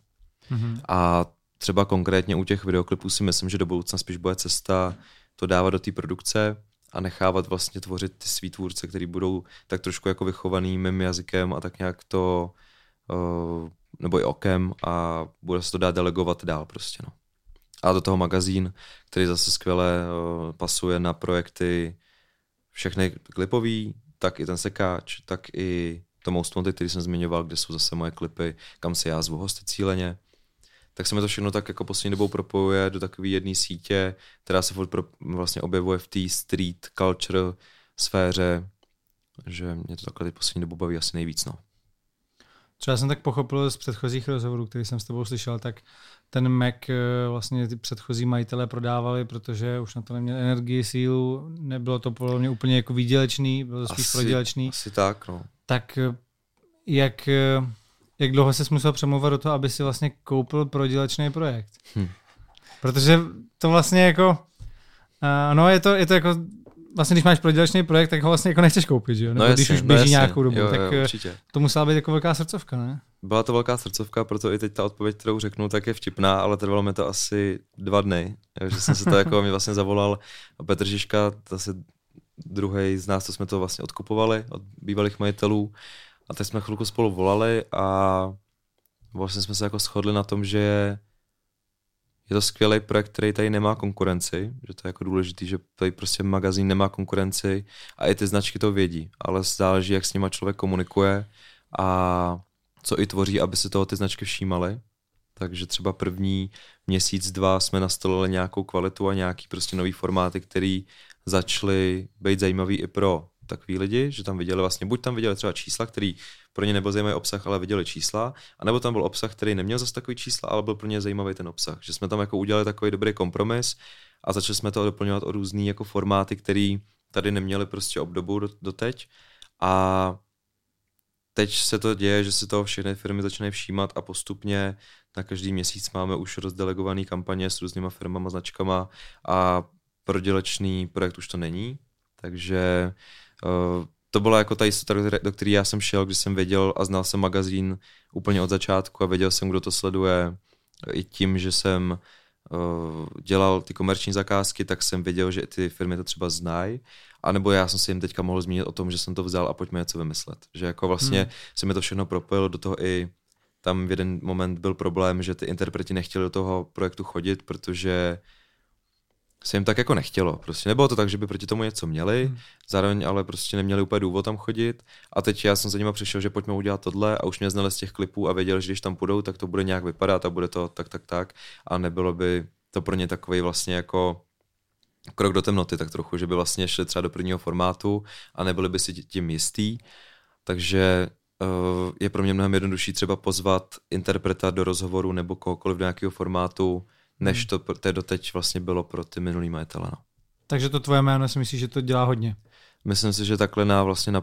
Mm-hmm. A třeba konkrétně u těch videoklipů si myslím, že do budoucna spíš bude cesta to dávat do té produkce a nechávat vlastně tvořit ty svý tvůrce, který budou tak trošku jako vychovaný mým jazykem a tak nějak to uh, nebo i okem a bude se to dát delegovat dál prostě no. A do toho magazín, který zase skvěle uh, pasuje na projekty všechny klipový, tak i ten sekáč, tak i to Most Wanted, který jsem zmiňoval, kde jsou zase moje klipy, kam se já zvu hosty cíleně. Tak se mi to všechno tak jako poslední dobou propojuje do takové jedné sítě, která se furt pro, vlastně objevuje v té street culture sféře, že mě to takhle teď poslední dobu baví asi nejvíc. No. Třeba jsem tak pochopil z předchozích rozhovorů, který jsem s tebou slyšel, tak ten Mac eh, vlastně ty předchozí majitelé prodávali, protože už na to neměli energii, sílu, nebylo to podle mě úplně jako výdělečný, bylo to spíš asi, prodělečný. Asi tak, no. Tak eh, jak, eh, jak dlouho se musel přemlouvat do toho, aby si vlastně koupil prodělečný projekt? Hm. Protože to vlastně jako, no je to, je to jako vlastně, když máš prodělečný projekt, tak ho vlastně jako nechceš koupit, že jo? Nebo no když jasně, už běží no nějakou dobu, jo, tak jo, určitě. to musela být jako velká srdcovka, ne? Byla to velká srdcovka, proto i teď ta odpověď, kterou řeknu, tak je vtipná, ale trvalo mi to asi dva dny, že jsem se to jako mi vlastně zavolal Petr Žižka, zase druhý z nás, co jsme to vlastně odkupovali od bývalých majitelů a teď jsme chvilku spolu volali a vlastně jsme se jako shodli na tom, že je to skvělý projekt, který tady nemá konkurenci, že to je jako důležitý, že tady prostě magazín nemá konkurenci a i ty značky to vědí, ale záleží, jak s nima člověk komunikuje a co i tvoří, aby se toho ty značky všímaly. Takže třeba první měsíc, dva jsme nastolili nějakou kvalitu a nějaký prostě nový formáty, který začaly být zajímavý i pro takový lidi, že tam viděli vlastně, buď tam viděli třeba čísla, který pro ně nebyl zajímavý obsah, ale viděli čísla, anebo tam byl obsah, který neměl zase takový čísla, ale byl pro ně zajímavý ten obsah. Že jsme tam jako udělali takový dobrý kompromis a začali jsme to doplňovat o různý jako formáty, který tady neměli prostě obdobu do, doteď a teď se to děje, že si to všechny firmy začínají všímat a postupně na každý měsíc máme už rozdelegovaný kampaně s různýma firmama, značkama a prodělečný projekt už to není, takže to byla jako ta jistota, do které já jsem šel, když jsem věděl a znal jsem magazín úplně od začátku a věděl jsem, kdo to sleduje. I tím, že jsem uh, dělal ty komerční zakázky, tak jsem věděl, že ty firmy to třeba znají. A nebo já jsem si jim teďka mohl zmínit o tom, že jsem to vzal a pojďme něco vymyslet. Že jako vlastně hmm. se mi to všechno propojilo do toho i tam v jeden moment byl problém, že ty interpreti nechtěli do toho projektu chodit, protože se jim tak jako nechtělo. Prostě nebylo to tak, že by proti tomu něco měli, hmm. zároveň ale prostě neměli úplně důvod tam chodit. A teď já jsem za nimi přišel, že pojďme udělat tohle a už mě znali z těch klipů a věděl, že když tam půjdou, tak to bude nějak vypadat a bude to tak, tak, tak. A nebylo by to pro ně takový vlastně jako krok do temnoty tak trochu, že by vlastně šli třeba do prvního formátu a nebyli by si tím jistý. Takže uh, je pro mě mnohem jednodušší třeba pozvat interpreta do rozhovoru nebo kohokoliv do nějakého formátu, než hmm. to té doteď vlastně bylo pro ty minulý majitele. No. Takže to tvoje jméno si myslíš, že to dělá hodně? Myslím si, že takhle na vlastně na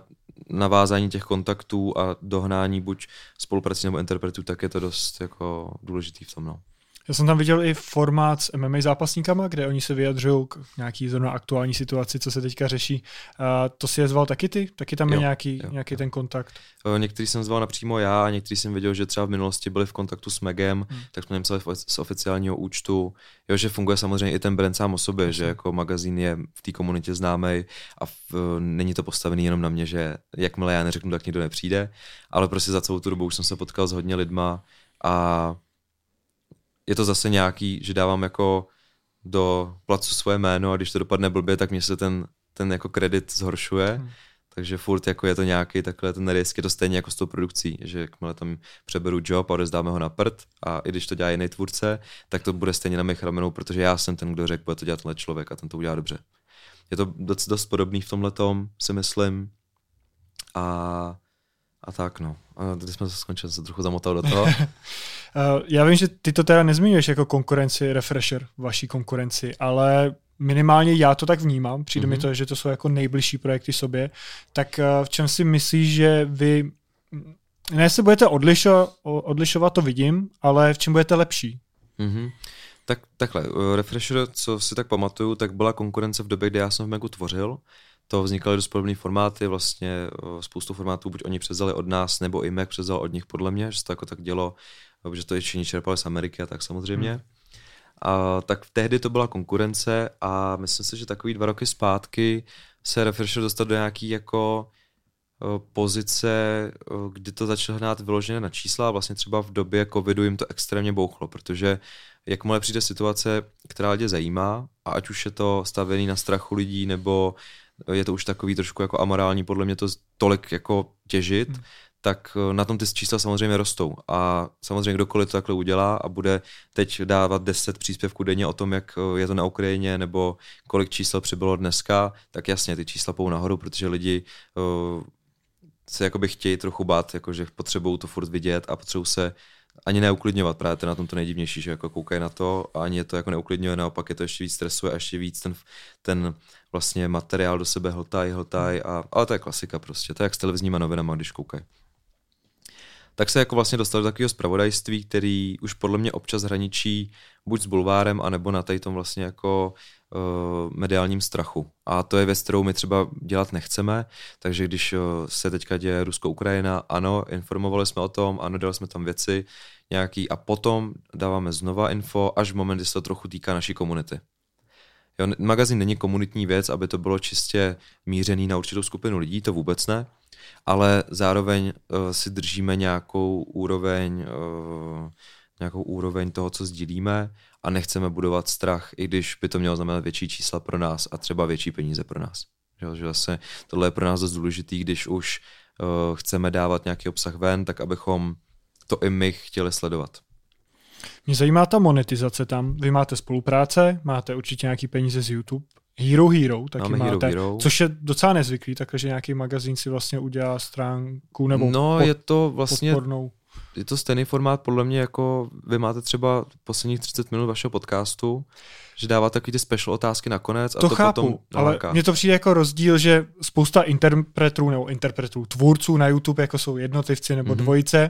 navázání těch kontaktů a dohnání buď spoluprací nebo interpretů, tak je to dost jako důležitý v tom. No. Já jsem tam viděl i formát s MMA zápasníkama, kde oni se vyjadřují k nějaký zrovna aktuální situaci, co se teďka řeší. Uh, to si je zval taky ty? Taky tam jo, je nějaký, jo, nějaký jo. ten kontakt? Některý jsem zval napřímo já, některý jsem viděl, že třeba v minulosti byli v kontaktu s Megem, hmm. tak jsme jim psali z oficiálního účtu. Jo, že funguje samozřejmě i ten brand sám o sobě, že jako magazín je v té komunitě známý a v, není to postavený jenom na mě, že jakmile já neřeknu, tak nikdo nepřijde, ale prostě za celou tu dobu už jsem se potkal s hodně lidma a je to zase nějaký, že dávám jako do placu svoje jméno a když to dopadne blbě, tak mě se ten, ten jako kredit zhoršuje. Hmm. Takže furt jako je to nějaký takhle ten risk, je to stejně jako s tou produkcí, že jakmile tam přeberu job a odezdáme ho na prd a i když to dělá jiný tvůrce, tak to bude stejně na mých ramenou, protože já jsem ten, kdo řekl, bude to dělat tenhle člověk a ten to udělá dobře. Je to dost, dost podobný v tomhle si myslím. A a tak no. A teď jsme to skončili, se trochu zamotal do toho. Eh, já vím, že ty to teda nezmiňuješ jako konkurenci Refresher, vaší konkurenci, ale minimálně já to tak vnímám, přijde mm-hmm. mi mhm. to, že to jsou jako nejbližší projekty sobě, tak eh, v čem si myslíš, že vy, ne se budete odlišo, odlišovat, to vidím, ale v čem budete lepší? Mm-hmm. Tak takhle, eh, Refresher, co si tak pamatuju, tak byla konkurence v době, kdy já jsem v Megu tvořil, to vznikaly dost podobné formáty, vlastně spoustu formátů buď oni převzali od nás, nebo i Mac převzal od nich podle mě, že se to jako tak dělo, že to všichni čerpali z Ameriky a tak samozřejmě. Hmm. A, tak tehdy to byla konkurence a myslím si, že takový dva roky zpátky se Refresher dostal do nějaký jako pozice, kdy to začalo hnát vyložené na čísla a vlastně třeba v době covidu jim to extrémně bouchlo, protože jakmile přijde situace, která lidi zajímá a ať už je to stavěný na strachu lidí nebo je to už takový trošku jako amorální podle mě to tolik jako těžit, hmm. tak eh, na tom ty čísla samozřejmě rostou. A samozřejmě kdokoliv to takhle udělá a bude teď dávat 10 příspěvků denně o tom, jak eh, je to na Ukrajině nebo kolik čísel přibylo dneska, tak jasně ty čísla pou nahoru, protože lidi uh, se jakoby chtějí trochu bát, jako že potřebují to furt vidět a potřebují se ani neuklidňovat, právě to na tom to nejdivnější, že jako koukají na to a ani je to jako neuklidňuje, naopak je to ještě víc stresuje a ještě víc ten, ten vlastně materiál do sebe hltají, hltají, a, ale to je klasika prostě, to je jak s televizníma novinama, když koukají. Tak se jako vlastně dostal do takového zpravodajství, který už podle mě občas hraničí buď s bulvárem, anebo na tady tom vlastně jako mediálním strachu. A to je věc, kterou my třeba dělat nechceme, takže když uh, se teďka děje Rusko-Ukrajina, ano, informovali jsme o tom, ano, dali jsme tam věci nějaký a potom dáváme znova info, až v moment, kdy se to trochu týká naší komunity. Jo, magazín není komunitní věc, aby to bylo čistě mířený na určitou skupinu lidí, to vůbec ne, ale zároveň uh, si držíme nějakou úroveň, uh, nějakou úroveň toho, co sdílíme a nechceme budovat strach, i když by to mělo znamenat větší čísla pro nás a třeba větší peníze pro nás. Že, že zase tohle je pro nás dost důležitý, když už uh, chceme dávat nějaký obsah ven, tak abychom to i my chtěli sledovat. Mě zajímá ta monetizace tam. Vy máte spolupráce, máte určitě nějaký peníze z YouTube. Hero Hero taky Máme máte, Hero Hero. což je docela nezvyklý, takže nějaký magazín si vlastně udělá stránku nebo No, pod, je to vlastně podpornou. Je to stejný formát podle mě, jako vy máte třeba posledních 30 minut vašeho podcastu, že dáváte takový ty special otázky nakonec a to, to chápu, potom ale mně to přijde jako rozdíl, že spousta interpretů nebo interpretů, tvůrců na YouTube, jako jsou jednotlivci nebo Mhm. mm-hmm. dvojice,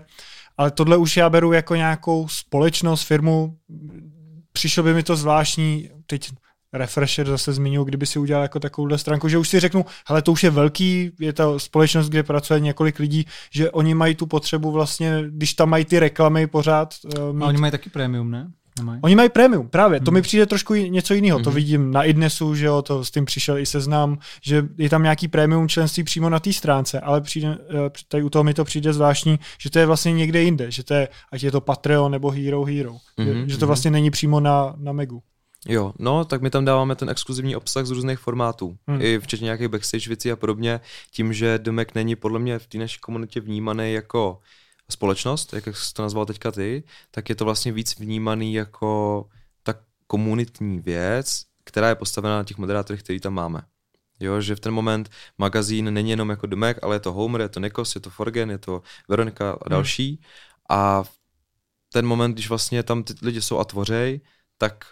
ale tohle už já beru jako nějakou společnost, firmu. Přišlo by mi to zvláštní, teď Refresher zase zmiňuji, kdyby si udělal jako takovouhle stránku, že už si řeknu, hele, to už je velký, je to společnost, kde pracuje několik lidí, že oni mají tu potřebu vlastně, když tam mají ty reklamy pořád uh, mít A oni mají taky prémium, ne? Nemají. Oni mají prémium, právě. To Hmm. mi přijde trošku něco jiného. To Mhm. vidím na Idnesu, že jo, to s tím přišel i seznam, že je tam nějaký prémium členství přímo na té stránce, ale přijde, eh, tady u toho mi to přijde zvláštní, že to je vlastně někde jinde, že to je, ať je to Patreon nebo Hero Hero, že, Mhm, že to mhm. vlastně není přímo na, na Megu. Jo, no, tak my tam dáváme ten exkluzivní obsah z různých formátů, Hmm. hmm. i včetně nějakých backstage věcí a podobně, tím, že Domek není podle mě v té naší komunitě vnímaný jako společnost, jak jsi to nazval teďka ty, tak je to vlastně víc vnímaný jako ta komunitní věc, která je postavená na těch moderátorech, který tam máme. Jo, že v ten moment magazín není jenom jako Domek, ale je to Homer, je to Nikos, je to Forgen, je to Veronika a další. Hmm. A v ten moment, když vlastně tam ty lidi jsou a tvořej, tak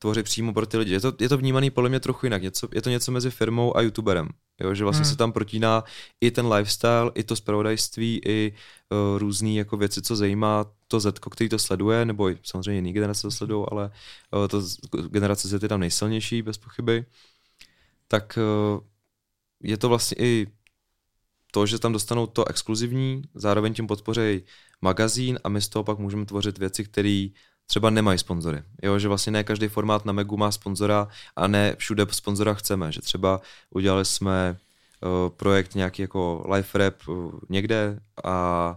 tvoří přímo pro ty lidi. Je to, je to vnímaný podle mě trochu jinak. Něco, je to něco mezi firmou a youtuberem. Jo, že vlastně Hmm. se tam protíná i ten lifestyle, i to zpravodajství, i uh, různé jako věci, co zajímá to Z, který to sleduje, nebo i samozřejmě jiný generace to sledují, ale uh, to generace Z je tam nejsilnější, bez pochyby. Tak uh, je to vlastně i to, že tam dostanou to exkluzivní, zároveň tím podpořejí magazín a my z toho pak můžeme tvořit věci, které třeba nemají sponzory. Jo, že vlastně ne každý formát na Megu má sponzora a ne všude sponzora chceme. Že třeba udělali jsme uh, projekt nějaký jako live rap uh, někde a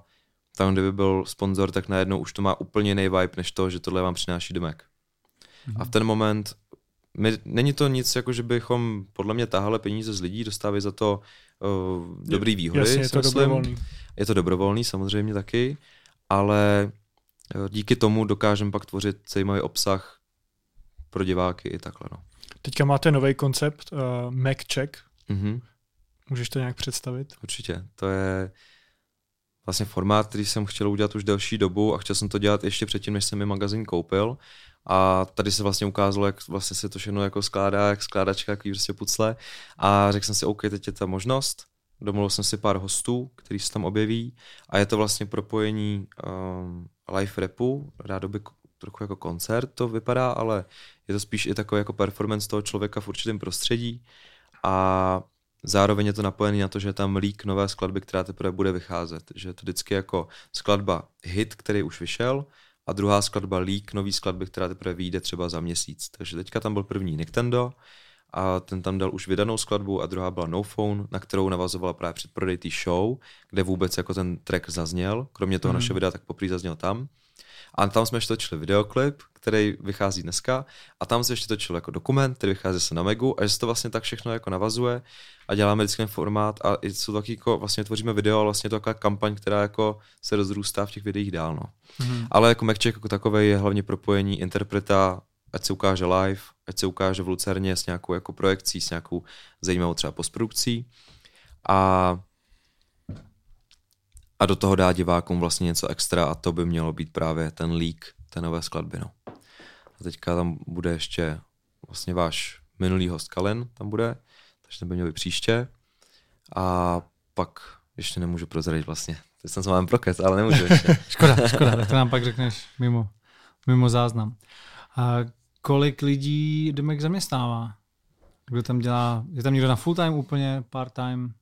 tam, kde by byl sponzor, tak najednou už to má úplně jiný vibe, než to, že tohle vám přináší domek. Mhm. A v ten moment my, není to nic, jako že bychom podle mě tahali peníze z lidí, dostávají za to uh, dobrý výhody. Jasně, je to myslím. dobrovolný. Je to dobrovolný samozřejmě taky, ale díky tomu dokážeme pak tvořit zajímavý obsah pro diváky i takhle. No. Teďka máte nový koncept, uh, Mac Check. Mhm, Můžeš to nějak představit? určitě. To je vlastně formát, který jsem chtěl udělat už delší dobu a chtěl jsem to dělat ještě předtím, než jsem mi magazín koupil. A tady se vlastně ukázalo, jak vlastně se to všechno jako skládá, jak skládačka, jaký prostě pucle. A řekl jsem si, OK, teď je ta možnost. Domluvil jsem si pár hostů, kteří se tam objeví a je to vlastně propojení um, live rapu, rádoby trochu jako koncert to vypadá, ale je to spíš i takový jako performance toho člověka v určitém prostředí a zároveň je to napojený na to, že je tam lík nové skladby, která teprve bude vycházet. Že je to vždycky jako skladba hit, který už vyšel a druhá skladba lík nový skladby, která teprve vyjde třeba za měsíc. Takže teďka tam byl první Nintendo a ten tam dal už vydanou skladbu a druhá byla No Phone, na kterou navazovala právě předprodej té show, kde vůbec jako ten track zazněl, kromě toho mm. našeho videa, tak poprvé zazněl tam. A tam jsme ještě točili videoklip, který vychází dneska a tam se ještě točil jako dokument, který vychází se na Megu a že se to vlastně tak všechno jako navazuje a děláme vždycky ten formát a i jsou taky jako, vlastně tvoříme video a vlastně je to taková kampaň, která jako se rozrůstá v těch videích dál, no. Mhm. Ale jako Maccheck jako takový je hlavně propojení interpreta, ať se ukáže live, ať se ukáže v Lucerně s nějakou jako projekcí, s nějakou zajímavou třeba postprodukcí a a do toho dá divákům vlastně něco extra a to by mělo být právě ten leak té nové skladby. No. A teďka tam bude ještě vlastně váš minulý host Kalen tam bude, takže ten by měl být příště. A pak ještě nemůžu prozradit vlastně. Teď jsem se mám prokec, ale nemůžu ještě. Škoda, škoda, to nám pak řekneš mimo, mimo záznam. A kolik lidí Domek zaměstnává? Kdo tam dělá, je tam někdo na full time úplně, part time?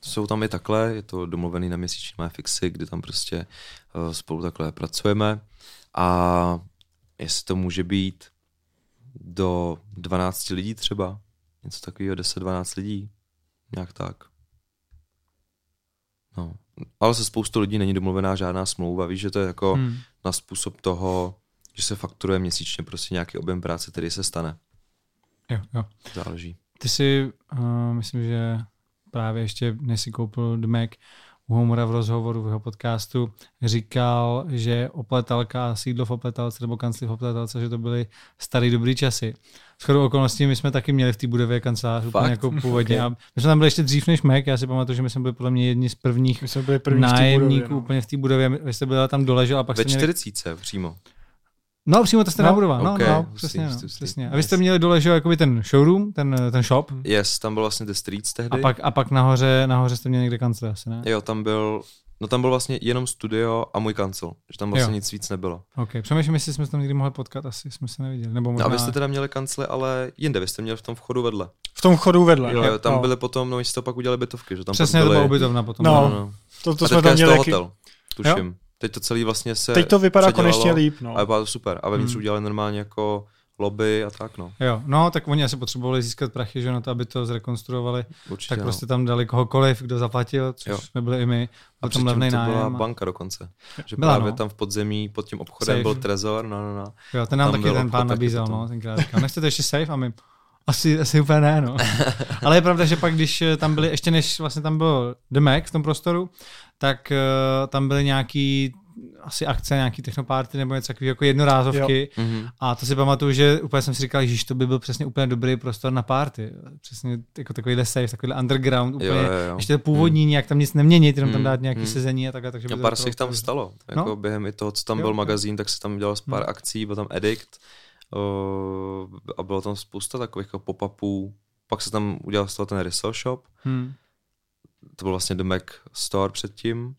Jsou tam i takhle, je to domluvený na měsíční mé fixy, kdy tam prostě uh, spolu takhle pracujeme a jestli to může být do 12 lidí třeba, něco takového, 10-12 lidí, nějak tak. No. Ale se spoustu lidí není domluvená žádná smlouva, víš, že to je jako. Hmm. na způsob toho, že se fakturuje měsíčně prostě nějaký objem práce, který se stane. Jo, jo. Záleží. Ty si, uh, myslím, že právě ještě, než si koupil The Mac, u Homora v rozhovoru v jeho podcastu říkal, že opletalka, sídlo v opletalce nebo kancli v opletalce, že to byly starý dobrý časy. Shodou okolností my jsme taky měli v té budově kancelář úplně jako původně. Okay. A my jsme tam byli ještě dřív než Mac, já si pamatuju, že my jsme byli podle mě jedni z prvních My jsme byli první v nájemníků budově, no. úplně v té budově. Vy jste byli tam doležel a pak Ve jste měli... 40 přímo. No, přímo ta stejná No, budova. No, ok, no, hustý, přesně, no, hustý, hustý. přesně. A vy jste měli dole, že jo, jakoby ten showroom, ten, ten shop, Yes, tam byl vlastně The Streets tehdy. a pak, a pak nahoře, nahoře jste měli někde kancel asi, ne? Jo, tam byl, no tam byl vlastně jenom studio a můj kancel, že tam vlastně Jo. nic víc nebylo. OK, přemýšlím, jestli jsme se tam někdy mohli potkat, asi jsme se neviděli. Nebo No možná... a vy jste teda měli kancly, ale jinde, vy jste měli v tom vchodu vedle. V tom chodu vedle. Jo, no. jo, tam no. byly potom, no, jste to pak udělali bytovky, že tam Přesně, pak to byly, byla ubytovna potom. No. no, no. To, to jsme tam měli hotel, tuším. Teď to celý vlastně se Teď to vypadá konečně líp. No. A vypadá to super. A vevnitř Hmm. udělali normálně jako lobby a tak, no. Jo, no, tak oni asi potřebovali získat prachy, že na to, aby to zrekonstruovali, Určitě, tak no. prostě tam dali kohokoliv, kdo zaplatil, což Jo. jsme byli i my. A Byl tam předtím levný to byla nájem. a- banka dokonce. Že Byla, právě no. tam v podzemí pod tím obchodem Safe. byl trezor, no, no, no. Jo, ten nám Tam taky ten pán nabízel, no, tenkrát říkal, nechcete ještě safe a my, asi, asi úplně ne, no. Ale je pravda, že pak, když tam byli, ještě než vlastně tam byl The Mac v tom prostoru, tak uh, tam byly nějaký asi akce, nějaký technoparty nebo něco takového, jako jednorázovky. Mhm. A to si pamatuju, že úplně jsem si říkal, že to by byl přesně úplně dobrý prostor na party. Přesně jako takovýhle safe, takovýhle underground, úplně, Jo, jo, jo. ještě to původní, nějak tam nic neměnit, jenom tam Mm, dát nějaký mm. sezení a takhle. Takže A to pár se jich tam stalo. Jako No. během i toho, co tam Jo, byl jo. magazín, tak se tam dělalo pár Hmm. akcí, byl tam Edict o, a bylo tam spousta takových jako pop-upů. Pak se tam udělal z toho ten resale shop. Hmm. To byl vlastně The Mac Store předtím.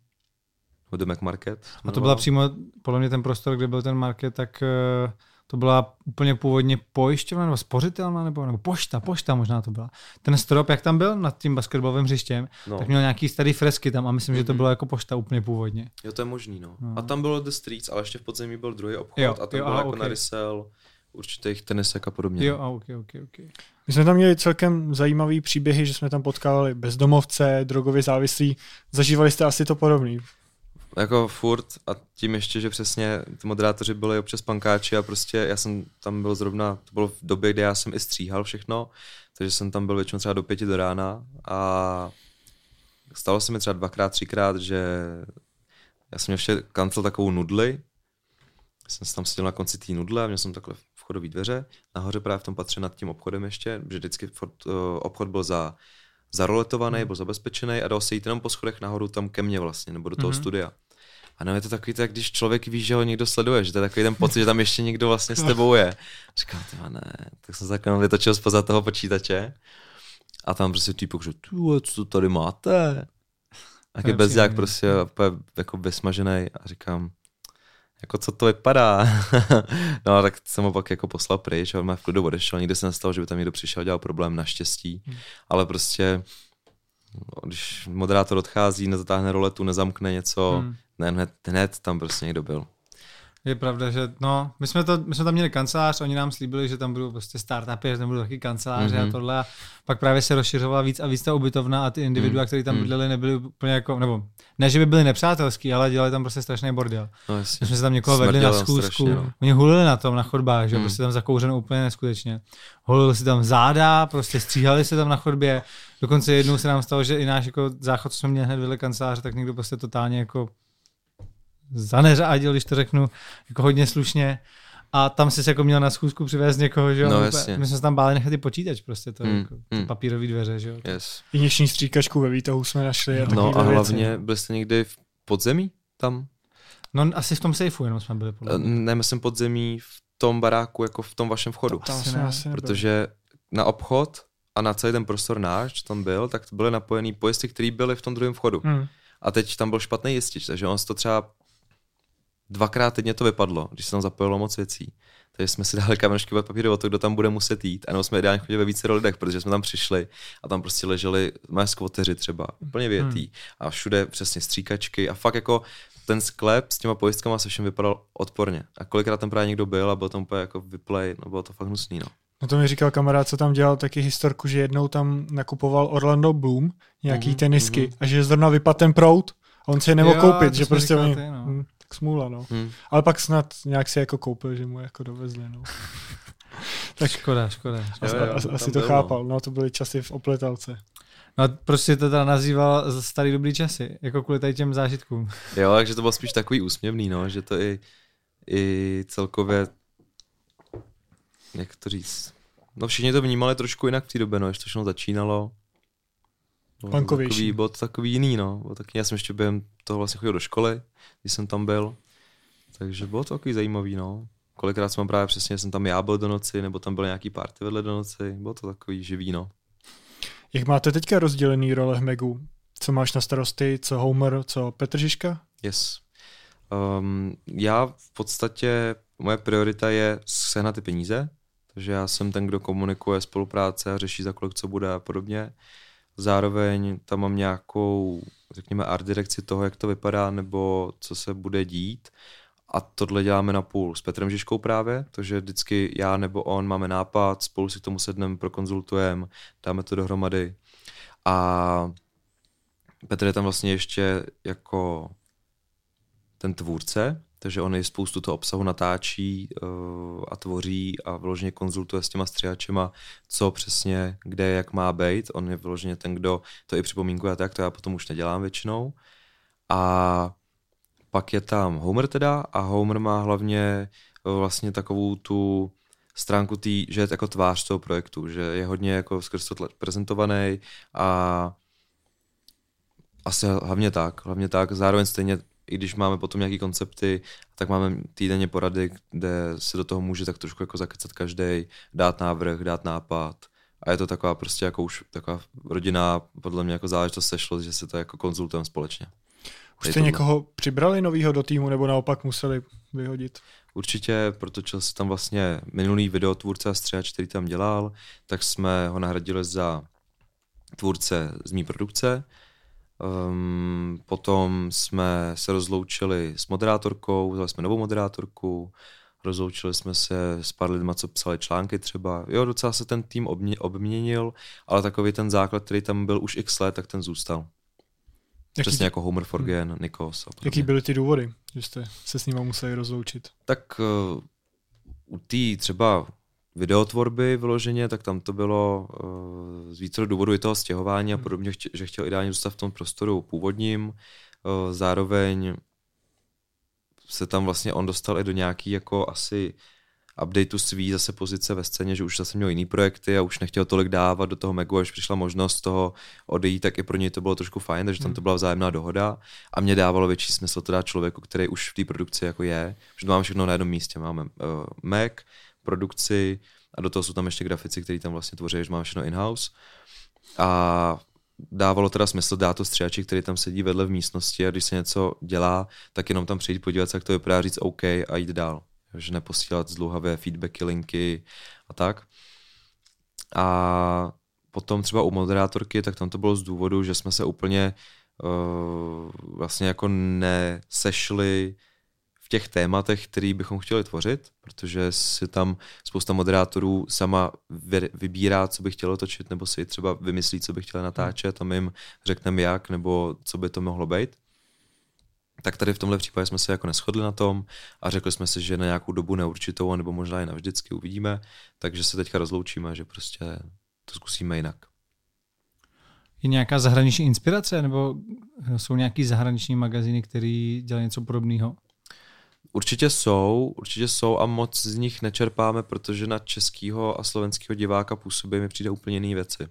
Nebo The Mac Market. A to byla přímo, podle mě ten prostor, kde byl ten market, tak eh, to byla úplně původně pojišťovna nebo spořitelna nebo, nebo pošta, pošta možná to byla. Ten strop, jak tam byl nad tím basketbalovým hřištěm, No. tak měl nějaký starý fresky tam a myslím, že to bylo jako pošta úplně původně. Jo, to je možný, no. No. A tam bylo The Streets, ale ještě v podzemí byl druhý obchod Jo, a tam jo, byl jako ok. na resell určitých tenisek a podobně. Jo, a ok, ok, ok. My jsme tam měli celkem zajímavý příběhy, že jsme tam potkávali bezdomovce, drogově závislí. Zažívali jste asi to podobný. Jako furt a tím ještě, že přesně ty moderátoři byli občas pankáči a prostě já jsem tam byl zrovna, to bylo v době, kdy já jsem i stříhal všechno, takže jsem tam byl většinou třeba do pěti do rána a stalo se mi třeba dvakrát, třikrát, že já jsem měl ještě kancel takovou nudli, jsem tam seděl na konci té nudle a měl jsem takhle vchodové dveře, nahoře právě v tom patře nad tím obchodem ještě, že vždycky furt, uh, obchod byl za zaroletovaný, byl zabezpečený a dal se jít jenom po schodech nahoru tam ke mně vlastně, nebo do toho Mhm. studia. A no je to takový, tak když člověk ví, že ho někdo sleduje, že to je takový ten pocit, že tam ještě někdo vlastně s tebou je. Říkám, ty ne, tak jsem se takhle vytočil spoza toho počítače a tam prostě týpok, že tu, co to tady máte? Taky bezďák příjemný. prostě jako vysmažený a říkám, jako co to vypadá. no tak jsem ho pak jako poslal pryč a on má v klidu odešel. Nikdy se nestalo, že by tam někdo přišel a dělal problém, naštěstí. Hmm. Ale prostě, když moderátor odchází, nezatáhne roletu, nezamkne něco, Hmm. ne, hned, hned tam prostě někdo byl. Je pravda, že no, my jsme, to, my jsme tam měli kancelář, oni nám slíbili, že tam budou prostě startupy, že tam budou taky kanceláře mm-hmm. a Mhm. tohle. A pak právě se rozšiřovala víc a víc ta ubytovna a ty individua, Mm, kteří tam mm. bydleli, nebyli úplně jako, nebo ne, že by byli nepřátelský, ale dělali tam prostě strašný bordel. No My jsme se tam někoho vedli na schůzku, strašně, no. oni hulili na tom, na chodbách, že mm. Mm. prostě tam zakouřeno úplně neskutečně. Hulili si tam záda, prostě stříhali se tam na chodbě, dokonce jednou se nám stalo, že i náš jako záchod, co jsme měli hned vedle kanceláře, tak někdo prostě totálně jako zaneřádil, když to řeknu jako hodně slušně. A tam jsi se jako měl na schůzku přivést někoho, že jo? No, jasně. My jsme se tam báli nechat i počítač prostě, to Mm, jako, ty mm. papírové dveře, že jo? Yes. Injekční stříkačku ve výtahu jsme našli. A No a takovýhle věci. hlavně, byli jste někdy v podzemí tam? No asi v tom sejfu jenom jsme byli podle Eh, mě. Ne, myslím podzemí v tom baráku, jako v tom vašem vchodu. Tam Asi jsme ne, asi. Protože na obchod a na celý ten prostor náš, co tam byl, tak byly napojený pojezdy, které byly v tom druhém vchodu. Hmm. A teď tam byl špatný jistič, takže on se to třeba dvakrát týdně to vypadlo, když se tam zapojilo moc věcí. Takže jsme si dali kamenšky od papíru o to, kdo tam bude muset jít. A nebo jsme ideálně chodili ve více lidech, protože jsme tam přišli a tam prostě leželi moje skvoteři třeba, úplně větý. A všude přesně stříkačky a fakt jako ten sklep s těma pojistkama se všem vypadal odporně. A kolikrát tam právě někdo byl a byl tam úplně jako vyplay, no bylo to fakt hnusný, no. No to mi říkal kamarád, co tam dělal taky historku, že jednou tam nakupoval Orlando Bloom nějaký Mhm, tenisky mhm. a že zrovna vypadl ten prout a on si je nemohl Jo, koupit, že prostě oni, ty, no. Smůla, no. Hm. Ale pak snad nějak si jako koupil, že mu jako dovezli, no. Tak škoda, škoda. Jo, Asi, jo, asi, to asi to bylo. chápal, no to byly časy v opletalce. No a proč si to teda nazýval za starý dobrý časy? Jako kvůli tady těm zážitkům. Jo, takže to bylo spíš takový úsměvný, no, že to i, i celkově, jak to říct, no všichni to vnímali trošku jinak v té době, no, když to všechno začínalo. Punkovější. Takový, bylo to takový jiný, no. Bylo taky, já jsem ještě během toho vlastně chodil do školy, když jsem tam byl. Takže bylo to takový zajímavý, no. Kolikrát jsem právě přesně, jsem tam já byl do noci, nebo tam byly nějaký party vedle do noci. Bylo to takový živý, no. Jak máte teďka rozdělený role v Megu? Co máš na starosti, co Homer, co Petr Žižka? Yes. Um, já v podstatě, moje priorita je sehnat ty peníze, takže já jsem ten, kdo komunikuje spolupráce a řeší za kolik co bude a podobně. Zároveň tam mám nějakou, řekněme, art direkci toho, jak to vypadá, nebo co se bude dít. A tohle děláme na půl s Petrem Žižkou právě, takže vždycky já nebo on máme nápad, spolu si k tomu sedneme, prokonzultujeme, dáme to dohromady. A Petr je tam vlastně ještě jako ten tvůrce, takže on i spoustu toho obsahu natáčí uh, a tvoří a vyloženě konzultuje s těma střihačema, co přesně, kde, jak má být. On je vyloženě ten, kdo to i připomínkuje a tak, to já potom už nedělám většinou. A pak je tam Homer teda a Homer má hlavně uh, vlastně takovou tu stránku tý, že je jako tvář toho projektu, že je hodně jako skrz to prezentovaný a asi hlavně tak, hlavně tak. Zároveň stejně, i když máme potom nějaké koncepty, tak máme týdenně porady, kde se do toho může tak trošku jako zakecat každý, dát návrh, dát nápad. A je to taková prostě jako už taková rodinná, podle mě jako záležitost sešlo, že se to jako konzultujeme společně. Už jste někoho přibrali novýho do týmu, nebo naopak museli vyhodit? Určitě, protože si tam vlastně minulý videotvůrce a střihač, který tam dělal, tak jsme ho nahradili za tvůrce z mý produkce. Um, potom jsme se rozloučili s moderátorkou, vzali jsme novou moderátorku, rozloučili jsme se s pár lidma, co psali články třeba. Jo, docela se ten tým obmě, obměnil, ale takový ten základ, který tam byl už x let, tak ten zůstal. Jaký, Přesně jako Homer Forgen, hmm. Nikos jaký byly ty důvody, že jste se s nimi museli rozloučit? Tak uh, u té třeba videotvorby vyloženě, tak tam to bylo uh, z více důvodů i toho stěhování a podobně, chtě, že chtěl ideálně zůstat v tom prostoru původním. Uh, zároveň se tam vlastně on dostal i do nějaký jako asi updateu svý zase pozice ve scéně, že už zase měl jiný projekty a už nechtěl tolik dávat do toho Megu, až přišla možnost toho odejít, tak i pro něj to bylo trošku fajn, takže tam to byla vzájemná dohoda. A mě dávalo větší smysl to dát člověku, který už v té produkci jako je, že to máme všechno na jednom místě, máme uh, Mac, produkci a do toho jsou tam ještě grafici, kteří tam vlastně tvoří, že máme všechno in-house a dávalo teda smysl dát to střihači, který tam sedí vedle v místnosti a když se něco dělá, tak jenom tam přijít podívat se, jak to vypadá, říct OK a jít dál že neposílat zdlouhavé feedbacky, linky a tak. A potom třeba u moderátorky, tak tam to bylo z důvodu, že jsme se úplně uh, vlastně jako nesešli těch tématech, který bychom chtěli tvořit, protože si tam spousta moderátorů sama vybírá, co by chtělo točit, nebo si třeba vymyslí, co by chtěla natáčet a my jim řekneme jak, nebo co by to mohlo být tak tady v tomhle případě jsme se jako neschodli na tom a řekli jsme si, že na nějakou dobu neurčitou, nebo možná i navždycky uvidíme, takže se teďka rozloučíme, že prostě to zkusíme jinak. Je nějaká zahraniční inspirace, nebo jsou nějaký zahraniční magazíny, které dělají něco podobného? Určitě jsou, určitě jsou a moc z nich nečerpáme, protože na českého a slovenského diváka působí mi přijde úplně jiné věci.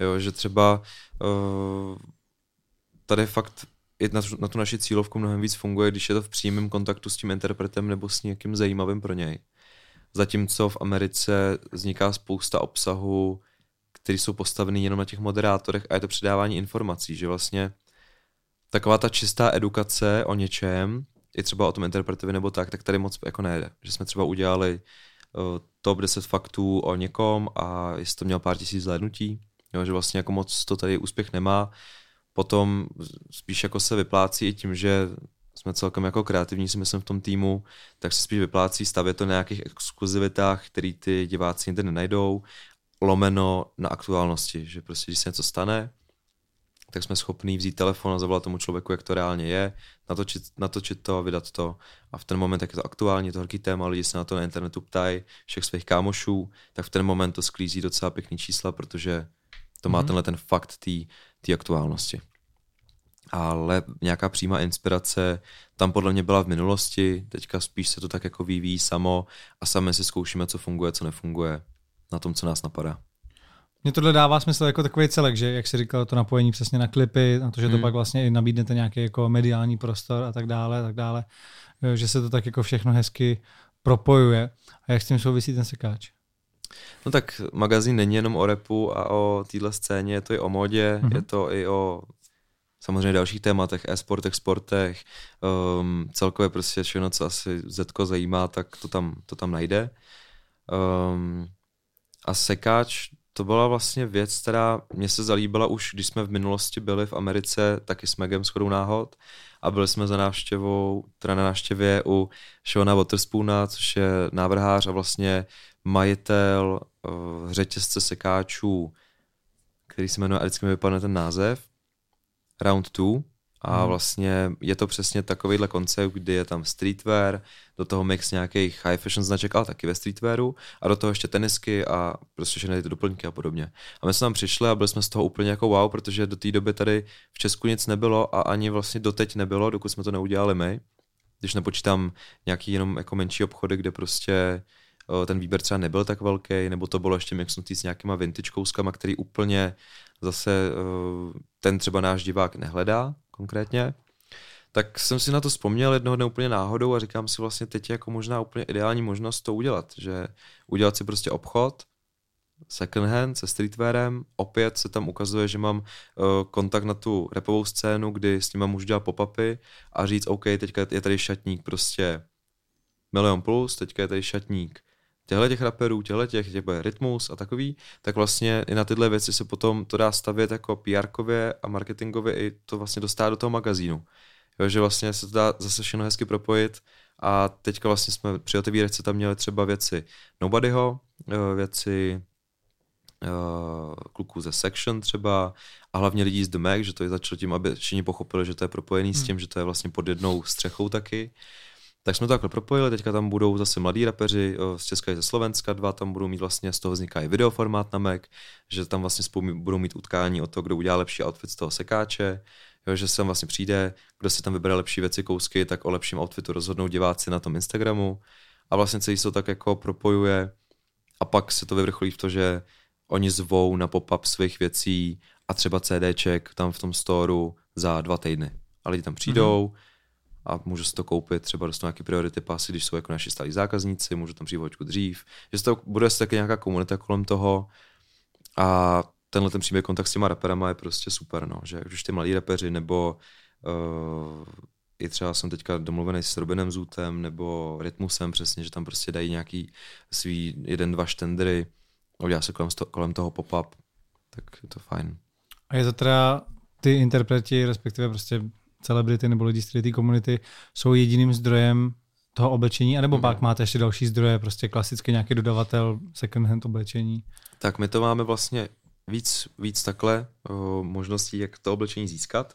Jo, že třeba uh, tady fakt i na, na tu naši cílovku mnohem víc funguje, když je to v přímém kontaktu s tím interpretem nebo s někým zajímavým pro něj. Zatímco v Americe vzniká spousta obsahu, který jsou postavený jenom na těch moderátorech a je to předávání informací, že vlastně taková ta čistá edukace o něčem, i třeba o tom interpretovi nebo tak, tak tady moc jako nejde. Že jsme třeba udělali uh, top 10 faktů o někom a jestli to měl pár tisíc zhlédnutí, jo, že vlastně jako moc to tady úspěch nemá. Potom spíš jako se vyplácí i tím, že jsme celkem jako kreativní, si myslím, v tom týmu, tak se spíš vyplácí stavět to na nějakých exkluzivitách, které ty diváci jinde nenajdou, lomeno na aktuálnosti, že prostě, když se něco stane, tak jsme schopní vzít telefon a zavolat tomu člověku, jak to reálně je, natočit, natočit to, vydat to a v ten moment, jak je to aktuální, to horký téma, lidi se na to na internetu ptají, všech svých kámošů, tak v ten moment to sklízí docela pěkný čísla, protože To má mm-hmm. tenhle ten fakt té aktuálnosti. Ale nějaká přímá inspirace tam podle mě byla v minulosti, teďka spíš se to tak jako vyvíjí samo a sami si zkoušíme, co funguje, co nefunguje na tom, co nás napadá. Mně tohle dává smysl jako takový celek, že jak si říkal, to napojení přesně na klipy, na to, že to hmm. pak vlastně i nabídnete nějaký jako mediální prostor a tak dále, tak dále, eh, že se to tak jako všechno hezky propojuje. A jak s tím souvisí ten sekáč? No tak magazín není jenom o repu a o téhle scéně, je to i o modě, mm-hmm. je to i o samozřejmě dalších tématech, e-sportech, sportech, um, celkově prostě všechno, co asi Zetko zajímá, tak to tam, to tam najde. Um, a sekáč, to byla vlastně věc, která mě se zalíbila už, když jsme v minulosti byli v Americe, taky s Megem shodou náhod. A byli jsme za návštěvou, teda na návštěvě u Shona Waterspoona, což je návrhář a vlastně majitel uh, řetězce sekáčů, který se jmenuje, a vždycky mi vypadne ten název, Round 2, a hmm. vlastně je to přesně takovýhle koncept, kdy je tam streetwear, do toho mix nějakých high fashion značek, ale taky ve streetwearu a do toho ještě tenisky a prostě všechny ty doplňky a podobně. A my jsme tam přišli a byli jsme z toho úplně jako wow, protože do té doby tady v Česku nic nebylo a ani vlastně doteď nebylo, dokud jsme to neudělali my. Když nepočítám nějaký jenom jako menší obchody, kde prostě ten výběr třeba nebyl tak velký, nebo to bylo ještě mixnutý s nějakýma vintage kouskama, který úplně zase ten třeba náš divák nehledá konkrétně, tak jsem si na to vzpomněl jednoho dne úplně náhodou a říkám si vlastně teď je jako možná úplně ideální možnost to udělat, že udělat si prostě obchod, second hand se streetwearem, opět se tam ukazuje, že mám uh, kontakt na tu repovou scénu, kdy s nima můžu dělat pop-upy a říct, OK, teďka je tady šatník prostě milion plus, teďka je tady šatník těchto těch raperů, těchto těch, těch bude rytmus a takový, tak vlastně i na tyhle věci se potom to dá stavět jako pr a marketingově i to vlastně dostat do toho magazínu. Jo, že vlastně se to dá zase všechno hezky propojit a teďka vlastně jsme při otevíračce tam měli třeba věci Nobodyho, eh, věci uh, kluků ze Section třeba a hlavně lidí z The Mac, že to je začalo tím, aby všichni pochopili, že to je propojený hmm. s tím, že to je vlastně pod jednou střechou taky. Tak jsme to takhle propojili, teďka tam budou zase mladí rapeři z Česka i ze Slovenska, dva tam budou mít vlastně, z toho vzniká i videoformát na Mac, že tam vlastně spolu budou mít utkání o to, kdo udělá lepší outfit z toho sekáče, jo, že sem vlastně přijde, kdo si tam vybere lepší věci, kousky, tak o lepším outfitu rozhodnou diváci na tom Instagramu a vlastně celý se to tak jako propojuje a pak se to vyvrcholí v to, že oni zvou na pop-up svých věcí a třeba CDček tam v tom storu za dva týdny. A lidi tam přijdou, mm-hmm a můžu si to koupit, třeba dostanu nějaký priority pasy, když jsou jako naši stálí zákazníci, můžu tam přijít hoďku dřív, že to bude taky nějaká komunita kolem toho a tenhle ten příběh kontakt s těma raperama je prostě super, no, že už ty malí rapeři nebo uh, i třeba jsem teďka domluvený s Robinem Zútem nebo Rytmusem přesně, že tam prostě dají nějaký svý jeden, dva štendry a udělá se kolem, kolem toho pop-up, tak je to fajn. A je to teda ty interpreti, respektive prostě celebrity nebo lidi z té komunity jsou jediným zdrojem toho oblečení, anebo mm. pak máte ještě další zdroje, prostě klasicky nějaký dodavatel second hand oblečení? Tak my to máme vlastně víc, víc takhle uh, možností, jak to oblečení získat.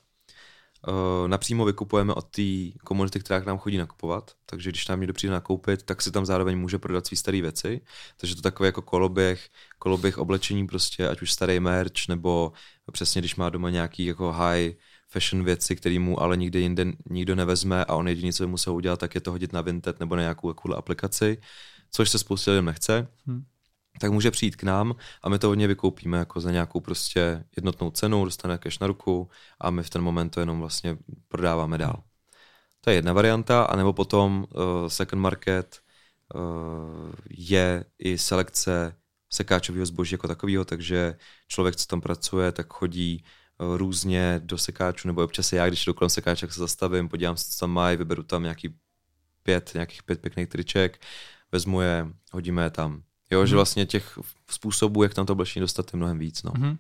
Uh, napřímo vykupujeme od té komunity, která k nám chodí nakupovat, takže když nám někdo přijde nakoupit, tak si tam zároveň může prodat své staré věci, takže to takové jako koloběh, koloběh oblečení prostě, ať už starý merch, nebo přesně když má doma nějaký jako high fashion věci, který mu ale nikdy jinde nikdo nevezme a on jediný, co by musel udělat, tak je to hodit na Vinted nebo na nějakou takovou aplikaci, což se spoustě lidem nechce. Hmm tak může přijít k nám a my to hodně vykoupíme jako za nějakou prostě jednotnou cenu, dostane cash na ruku a my v ten moment to jenom vlastně prodáváme dál. To je jedna varianta, anebo potom uh, second market uh, je i selekce sekáčového zboží jako takového, takže člověk, co tam pracuje, tak chodí různě do sekáčů, nebo občas já, když jdu kolem sekáče, se zastavím, podívám se, co tam mají, vyberu tam nějaký pět, nějakých pět pěkných triček, vezmu je, hodíme je tam. Jo, hmm. že mhm. vlastně těch způsobů, jak tam to oblečení dostat, je mnohem víc. No. Hmm.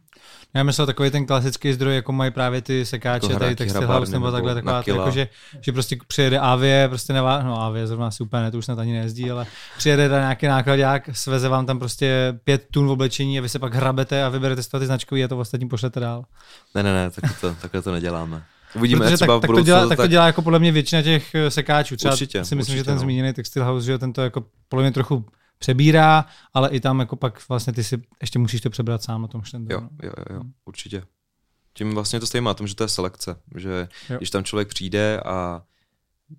Já myslel takový ten klasický zdroj, jako mají právě ty sekáče, jako tady Textil House nebo takhle, taková, jako, že, že, prostě přijede Avie, prostě nevá, no Avie zrovna si úplně ne, to už snad ani nejezdí, ale přijede tam nějaký nákladák, sveze vám tam prostě pět tun v oblečení a vy se pak hrabete a vyberete z toho ty značkový a to ostatní pošlete dál. Ne, ne, ne, takhle to, takhle to neděláme. Uvidíme, Protože třeba tak, tak, to dělá, tak to dělá jako podle mě většina těch eh, sekáčů. Třeba určitě, si myslím, určitě, že ten no. zmíněný Textil House, že tento jako podle mě trochu přebírá, ale i tam jako pak vlastně ty si ještě musíš to přebrat sám na tom štendu. Jo, no. jo, jo, jo, určitě. Tím vlastně to stejně má tom, že to je selekce, že Jo. když tam člověk přijde a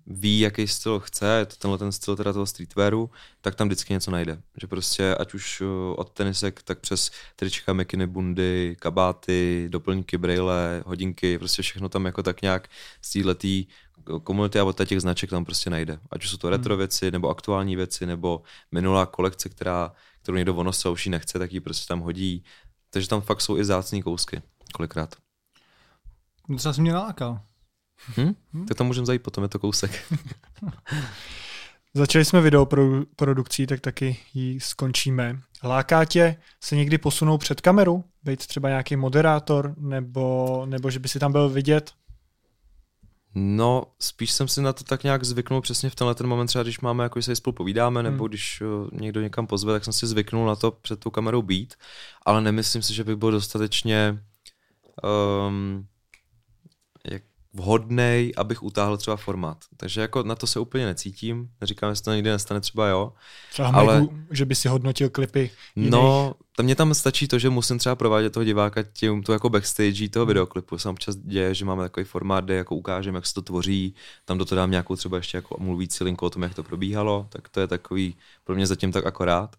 ví, jaký styl chce, je to tenhle ten styl teda toho streetwearu, tak tam vždycky něco najde. Že prostě ať už uh, od tenisek, tak přes trička, mikiny, bundy, kabáty, doplňky, brejle, hodinky, prostě všechno tam jako tak nějak z téhletý komunity a od těch značek tam prostě najde. Ať už jsou to retro věci, nebo aktuální věci, nebo minulá kolekce, která, kterou někdo vonosel, už ji nechce, tak ji prostě tam hodí. Takže tam fakt jsou i zácný kousky, kolikrát. Třeba jsi mě nalákal. Hm? Tak tam můžeme zajít potom, je to kousek. Začali jsme videoprodukcí, tak taky ji skončíme. Láká tě se někdy posunou před kameru? Být třeba nějaký moderátor, nebo, nebo že by si tam byl vidět? No, spíš jsem si na to tak nějak zvyknul přesně v tenhle ten moment, třeba když máme, jako se spolu povídáme, nebo Hmm. když uh, někdo někam pozve, tak jsem si zvyknul na to před tou kamerou být, ale nemyslím si, že bych byl dostatečně um, jak vhodnej, abych utáhl třeba formát. Takže jako na to se úplně necítím, neříkám, že to nikdy nestane, třeba jo, Třeba Ale- Megu, že by si hodnotil klipy jiných? No, tam mě tam stačí to, že musím třeba provádět toho diváka tím to jako backstage toho videoklipu. Se občas děje, že máme takový formát, kde jako ukážeme, jak se to tvoří, tam do toho dám nějakou třeba ještě jako mluvící linku o tom, jak to probíhalo, tak to je takový pro mě zatím tak akorát.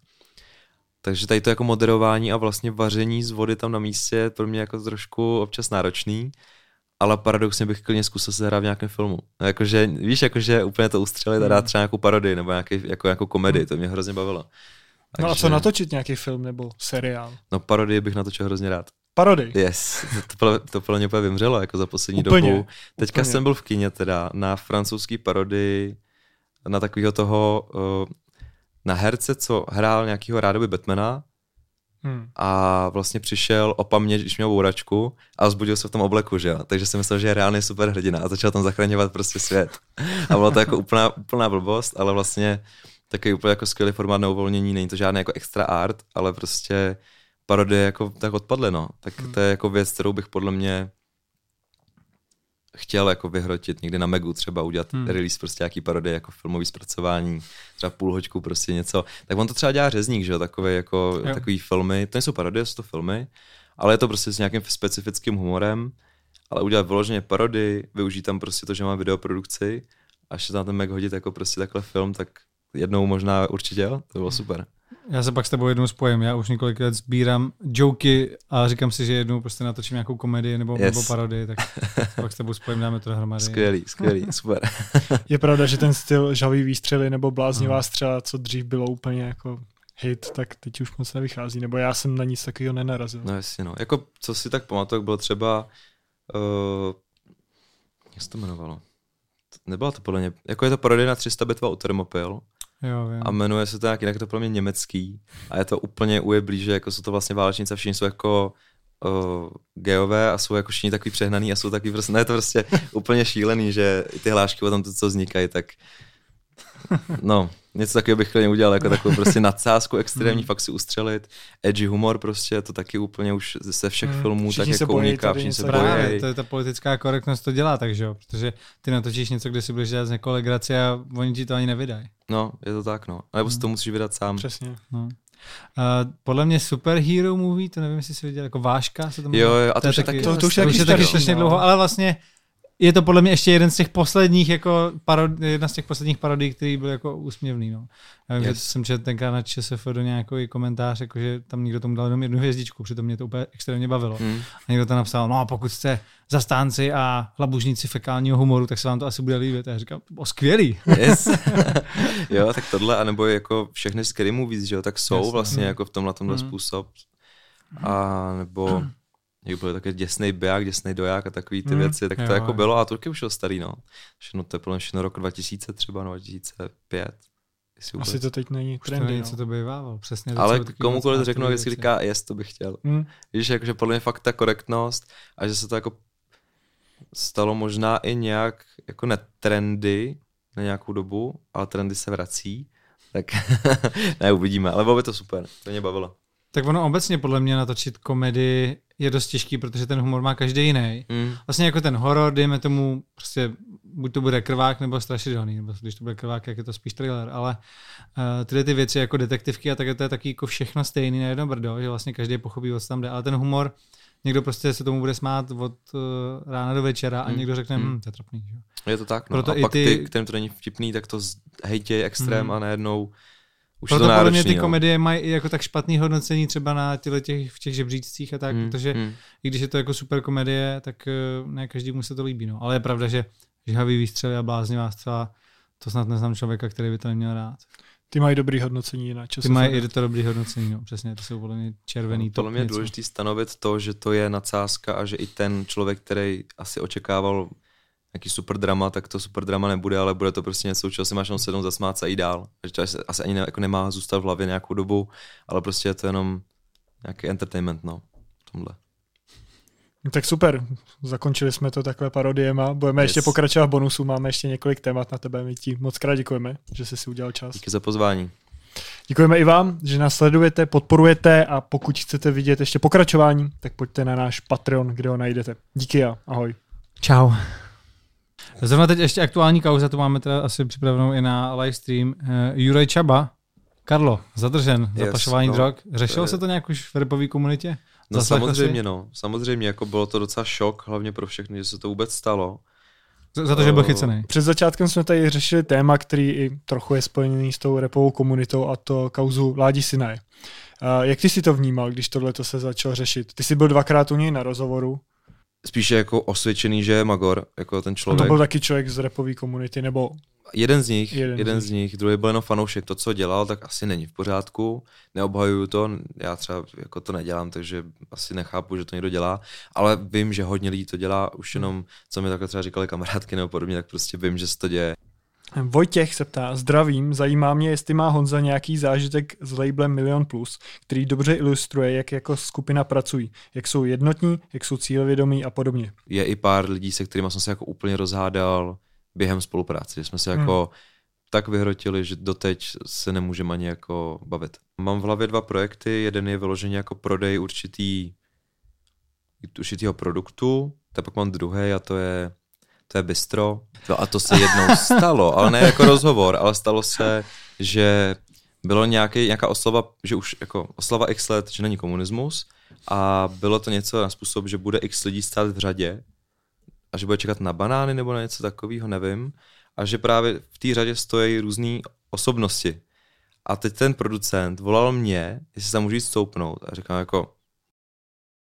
Takže tady to jako moderování a vlastně vaření z vody tam na místě je pro mě jako trošku občas náročný, ale paradoxně bych klidně zkusil se hrát v nějakém filmu. No, jakože, víš, jakože úplně to ustřelit a dát třeba nějakou parodii nebo nějaký, jako, jako komedii, to mě hrozně bavilo. No a co natočit nějaký film nebo seriál? No parodii bych natočil hrozně rád. Parody. Yes, to, to podle mě úplně vymřelo jako za poslední Úplně, dobu. Teďka úplně. jsem byl v kině teda na francouzský parodii na takového toho, uh, na herce, co hrál nějakýho rádoby Batmana Hmm. a vlastně přišel opamě, když měl bouračku a zbudil se v tom obleku, že jo. Takže jsem myslel, že je reálný superhrdina a začal tam zachraňovat prostě svět. A bylo to jako úplná, úplná blbost, ale vlastně takový úplně jako skvělý formát na uvolnění, není to žádný jako extra art, ale prostě parodie jako tak odpadly, no. Tak to je jako věc, kterou bych podle mě chtěl jako vyhrotit někdy na Megu třeba udělat Hmm. hmm. release prostě nějaký parodie jako filmový zpracování, třeba půl hoďku prostě něco. Tak on to třeba dělá řezník, že jo, takové jako Jo. takový filmy, to nejsou parodie, jsou to filmy, ale je to prostě s nějakým specifickým humorem, ale udělat vyloženě parody, využít tam prostě to, že má videoprodukci a ještě tam ten Meg hodit jako prostě takhle film, tak jednou možná určitě jo, to bylo super. Já se pak s tebou jednou spojím. Já už několik let sbírám joky a říkám si, že jednou prostě natočím nějakou komedii nebo, Yes. nebo parodii, tak pak s tebou spojím, dáme to dohromady. Skvělý, skvělý, super. Je pravda, že ten styl žavý výstřely nebo bláznivá Aha. střela, co dřív bylo úplně jako hit, tak teď už moc nevychází, nebo já jsem na nic takového nenarazil. No jasně, no. Jako, co si tak pamatuju, bylo třeba, uh, jak se to jmenovalo? Nebyla to podle mě, jako je to parodie na 300 bitva u Thermopyl Jo, vím. a jmenuje se to nějak jinak, je to pro mě německý a je to úplně ujeblí, že jako jsou to vlastně válečníci a všichni jsou jako uh, geové a jsou jako všichni takový přehnaný a jsou takový prostě, je to prostě úplně šílený, že ty hlášky o tom, to, co vznikají, tak no, něco takového bych klidně udělal, jako takovou prostě nadsázku extrémní, Hmm. fakt si ustřelit, edgy humor prostě, to taky úplně už ze všech Hmm, filmů tak jako bojí uniká, všichni se dělat. Právě, bojí. to je ta politická korektnost to dělá, takže jo, protože ty natočíš něco, kde si budeš dělat z někoho legraci a oni ti to ani nevydají. No, je to tak, no. Nebo si to musíš vydat sám. Přesně. No. Uh, podle mě superhero movie, to nevím, jestli jsi viděl, jako Váška se to jmenuje. Jo, jo, a to, je už je taky- taky, to- to už To je taky strašně no. dlouho, ale vlastně je to podle mě ještě jeden z těch posledních, jako parod, jedna z těch posledních parodí, který byl jako úsměvný. No. Já vím, yes. Yes. že jsem četl tenkrát na ČSF do nějaký komentář, jako, že tam někdo tomu dal jenom jednu hvězdičku, přitom mě to úplně extrémně bavilo. Hmm. A někdo tam napsal, no a pokud jste zastánci a labužníci fekálního humoru, tak se vám to asi bude líbit. A já říkám, o skvělý. Yes. jo, tak tohle, anebo jako všechny scary movies, že jo, tak jsou Jasně. vlastně Mm. jako v tomhle tomhle Mm. způsob. A nebo jak bylo také děsnej biják, děsnej doják a takový ty Mm. věci, tak to Jo, jako jo. bylo a to taky už je starý, no. Všechno to je plně všechno rok 2000 třeba, no 2005. jestli Asi vůbec. to teď není to trendy. není, no. co to bývávalo. Přesně. to Ale takový komukoliv moc řeknu, věci. říká, yes, to bych chtěl. Hm. Víš, jakože podle mě fakt ta korektnost a že se to jako stalo možná i nějak jako netrendy na nějakou dobu, ale trendy se vrací, tak ne, uvidíme, ale bylo by to super, to mě bavilo. Tak ono obecně podle mě natočit komedii je dost těžký, protože ten humor má každý jiný. Mm. Vlastně jako ten horor, dejme tomu, prostě buď to bude krvák nebo strašidelný, nebo když to bude krvák, jak je to spíš thriller, ale uh, tyhle ty věci jako detektivky a tak to je taky jako všechno stejný na jedno brdo, že vlastně každý pochopí, o co tam jde, ale ten humor, někdo prostě se tomu bude smát od uh, rána do večera a Hmm. někdo řekne, Hmm. hm, to je trapný. Že? Je to tak, no. Proto a i pak ty- ty, kterým to není vtipný, tak to hejtěj extrém Hmm. a najednou už Proto je to podle mě ty no. komedie mají i jako tak špatný hodnocení třeba na těle těch, v těch žebříčcích a tak, Hmm, protože hmm. i když je to jako super komedie, tak eh, ne každému se to líbí. No. Ale je pravda, že žhavý výstřely a bláznivá střela, to snad neznám člověka, který by to neměl rád. Ty mají dobrý hodnocení na Ty časofonu. mají i to dobrý hodnocení, no, přesně, to jsou podle mě červený top Podle mě je důležité stanovit to, že to je nadsázka a že i ten člověk, který asi očekával nějaký super drama, tak to super drama nebude, ale bude to prostě něco, čeho si máš jenom sednout, zasmát se a jít dál. Že to asi- asi ani ne, jako nemá zůstat v hlavě nějakou dobu, ale prostě je to jenom nějaký entertainment, no, v tomhle. No Tak super, zakončili jsme to takhle parodiema. Budeme Yes. ještě pokračovat v bonusu, máme ještě několik témat na tebe. My ti moc krát děkujeme, že jsi si udělal čas. Díky za pozvání. Děkujeme i vám, že nás sledujete, podporujete a pokud chcete vidět ještě pokračování, tak pojďte na náš Patreon, kde ho najdete. Díky a ahoj. Čau. Zrovna teď ještě aktuální kauza, to máme teda asi připravenou i na livestream. Uh, Juraj Čaba, Karlo, zadržen za Yes, pašování no, drog. Řešilo to je- se to nějak už v repové komunitě? No Zaslechl samozřejmě, jsi? no. Samozřejmě, jako bylo to docela šok, hlavně pro všechny, že se to vůbec stalo. Za, za to, že byl Eh, chycený. Před začátkem jsme tady řešili téma, který i trochu je spojený s tou repovou komunitou a to kauzu Ládi Sinaje. Uh, jak ty si to vnímal, když tohle se začalo řešit? Ty jsi byl dvakrát u něj na rozhovoru. Spíše jako osvědčený, že je Magor, jako ten A člověk. to byl taky člověk z repové komunity, nebo Jeden z nich, Jeden jeden, z z nich, druhý byl jenom fanoušek. To, co dělal, tak asi není v pořádku. Neobhajuju to, já třeba jako to nedělám, takže asi nechápu, že to někdo dělá, ale vím, že hodně lidí to dělá, už jenom, co mi takhle třeba říkali kamarádky nebo podobně, tak prostě vím, že se to děje. Vojtěch se ptá, zdravím, zajímá mě, jestli má Honza nějaký zážitek s labelem Milion Plus, který dobře ilustruje, jak jako skupina pracují, jak jsou jednotní, jak jsou cílevědomí a podobně. Je i pár lidí, se kterými jsem se jako úplně rozhádal během spolupráce, že jsme se jako tak vyhrotili, že doteď se nemůžeme ani jako bavit. Mám v hlavě dva projekty, jeden je vyloženě jako prodej určitý určitýho produktu, tak pak mám druhý a to je to je bistro. No a to se jednou stalo, ale ne jako rozhovor, ale stalo se, že bylo nějaký, nějaká oslava, že už jako oslava x let, že není komunismus a bylo to něco na způsob, že bude x lidí stát v řadě a že bude čekat na banány nebo na něco takového, nevím. A že právě v té řadě stojí různé osobnosti. A teď ten producent volal mě, jestli se tam můžu jít stoupnout. A říkám jako,